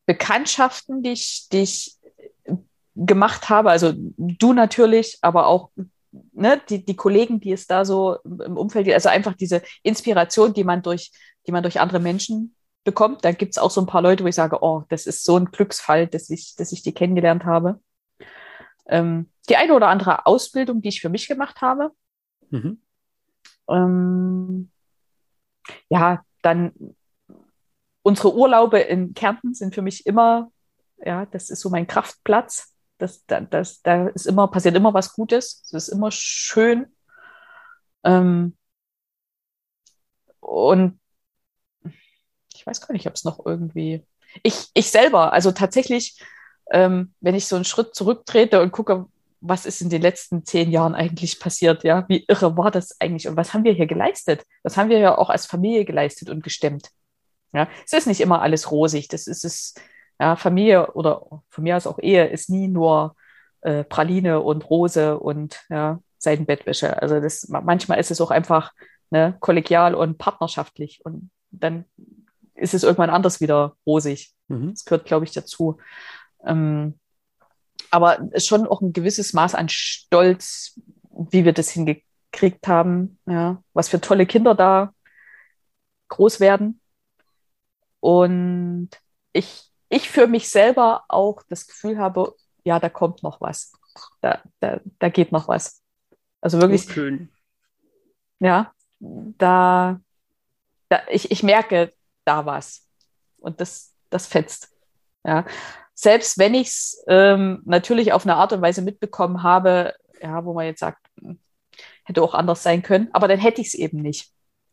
Bekanntschaften, die ich, die ich gemacht habe, also du natürlich, aber auch ne, die, die Kollegen, die es da so im Umfeld, also einfach diese Inspiration, die man durch, die man durch andere Menschen bekommt. Da gibt es auch so ein paar Leute, wo ich sage, oh, das ist so ein Glücksfall, dass ich, dass ich die kennengelernt habe. Ähm, die eine oder andere Ausbildung, die ich für mich gemacht habe. Mhm. Ähm, ja, dann unsere Urlaube in Kärnten sind für mich immer, ja, das ist so mein Kraftplatz. Das, das, das, da ist immer, passiert immer was Gutes. Es ist immer schön. Ähm, und ich weiß gar nicht, ob es noch irgendwie. Ich, ich selber, also tatsächlich, ähm, wenn ich so einen Schritt zurücktrete und gucke, was ist in den letzten zehn Jahren eigentlich passiert, ja, wie irre war das eigentlich und was haben wir hier geleistet? Was haben wir ja auch als Familie geleistet und gestemmt? Ja, es ist nicht immer alles rosig. Das ist es, ja, Familie oder von mir aus auch Ehe ist nie nur äh, Praline und Rose und ja, Seidenbettwäsche. Also das, manchmal ist es auch einfach ne, kollegial und partnerschaftlich und dann ist es irgendwann anders wieder rosig. Mhm. Das gehört, glaube ich, dazu. Ähm, aber schon auch ein gewisses Maß an Stolz, wie wir das hingekriegt haben, ja, was für tolle Kinder da groß werden. Und ich, ich für mich selber auch das Gefühl habe, ja, da kommt noch was. Da, da, da geht noch was. Also wirklich. Oh, schön. Ja, da, da ich, ich merke da was. Und das, das fetzt. Ja. Selbst wenn ich es ähm, natürlich auf eine Art und Weise mitbekommen habe, ja, wo man jetzt sagt, hm, hätte auch anders sein können, aber dann hätte ich es eben nicht.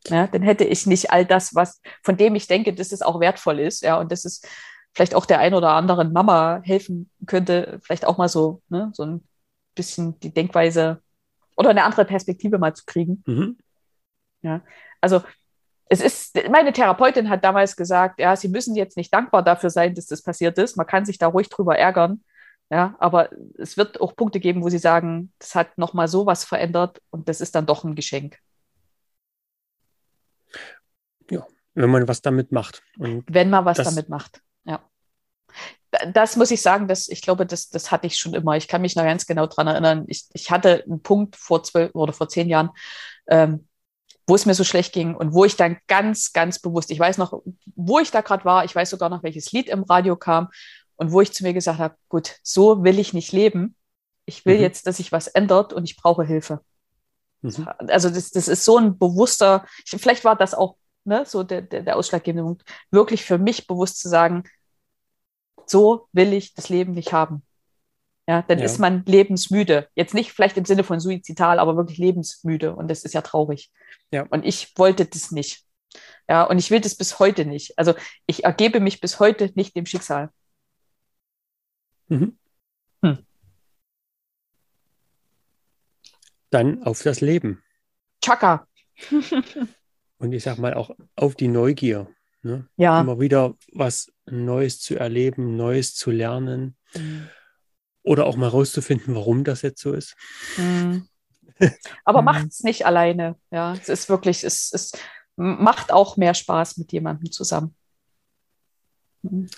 Ja, dann hätte ich nicht all das, was, von dem ich denke, dass es auch wertvoll ist, ja, und dass es vielleicht auch der ein oder anderen Mama helfen könnte, vielleicht auch mal so, ne, so ein bisschen die Denkweise oder eine andere Perspektive mal zu kriegen. Mhm. Ja, also es ist, meine Therapeutin hat damals gesagt, ja, sie müssen jetzt nicht dankbar dafür sein, dass das passiert ist. Man kann sich da ruhig drüber ärgern. Ja, aber es wird auch Punkte geben, wo sie sagen, das hat nochmal so was verändert und das ist dann doch ein Geschenk. Ja, wenn man was damit macht. Und wenn man was damit macht, ja. Das muss ich sagen, dass ich glaube, das, das hatte ich schon immer. Ich kann mich noch ganz genau daran erinnern. Ich, ich hatte einen Punkt vor zwölf oder vor zehn Jahren, ähm, wo es mir so schlecht ging und wo ich dann ganz, ganz bewusst, ich weiß noch, wo ich da gerade war, ich weiß sogar noch, welches Lied im Radio kam und wo ich zu mir gesagt habe, gut, so will ich nicht leben. Ich will mhm. jetzt, dass sich was ändert und ich brauche Hilfe. Mhm. Also das, das ist so ein bewusster, vielleicht war das auch ne, so der, der, der ausschlaggebende Punkt, wirklich für mich bewusst zu sagen, so will ich das Leben nicht haben. Ja, dann ja. ist man lebensmüde. Jetzt nicht vielleicht im Sinne von suizidal, aber wirklich lebensmüde. Und das ist ja traurig. Ja. Und ich wollte das nicht. Ja, und ich will das bis heute nicht. Also ich ergebe mich bis heute nicht dem Schicksal. Mhm. Hm. Dann auf das Leben. Chaka. [laughs] und ich sag mal auch auf die Neugier. Ne? Ja. Immer wieder was Neues zu erleben, Neues zu lernen. Mhm. Oder auch mal rauszufinden, warum das jetzt so ist. Mhm. [laughs] Aber mhm. macht es nicht alleine. Ja, es ist wirklich, es, es macht auch mehr Spaß mit jemandem zusammen. Mhm.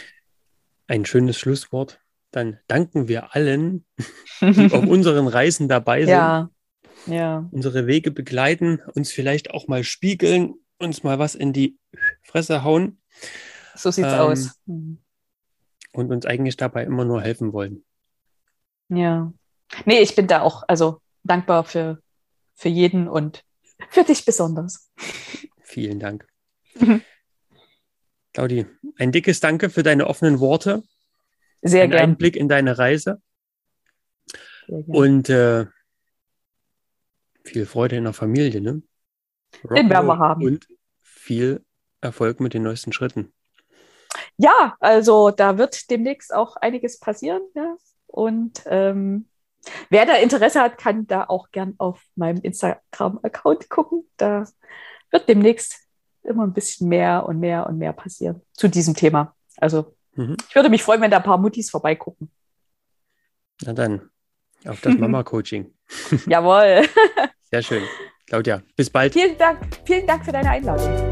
Ein schönes Schlusswort. Dann danken wir allen, [laughs] die auf unseren Reisen dabei sind. Ja, ja. Unsere Wege begleiten, uns vielleicht auch mal spiegeln, uns mal was in die Fresse hauen. So sieht's ähm, aus. Mhm. und uns eigentlich dabei immer nur helfen wollen. Ja. Nee, ich bin da auch also dankbar für, für jeden und für dich besonders. Vielen Dank. Claudi, ein dickes Danke für deine offenen Worte. Sehr gerne. Einblick in deine Reise. Und äh, viel Freude in der Familie, ne? Den werden wir haben. Und viel Erfolg mit den neuesten Schritten. Ja, also da wird demnächst auch einiges passieren. Ja? Und ähm, wer da Interesse hat, kann da auch gern auf meinem Instagram-Account gucken. Da wird demnächst immer ein bisschen mehr und mehr und mehr passieren zu diesem Thema. Also mhm. ich würde mich freuen, wenn da ein paar Muttis vorbeigucken. Na dann, auf das [laughs] Mama-Coaching. [laughs] Jawohl. Sehr schön. Claudia, bis bald. Vielen Dank. Vielen Dank für deine Einladung.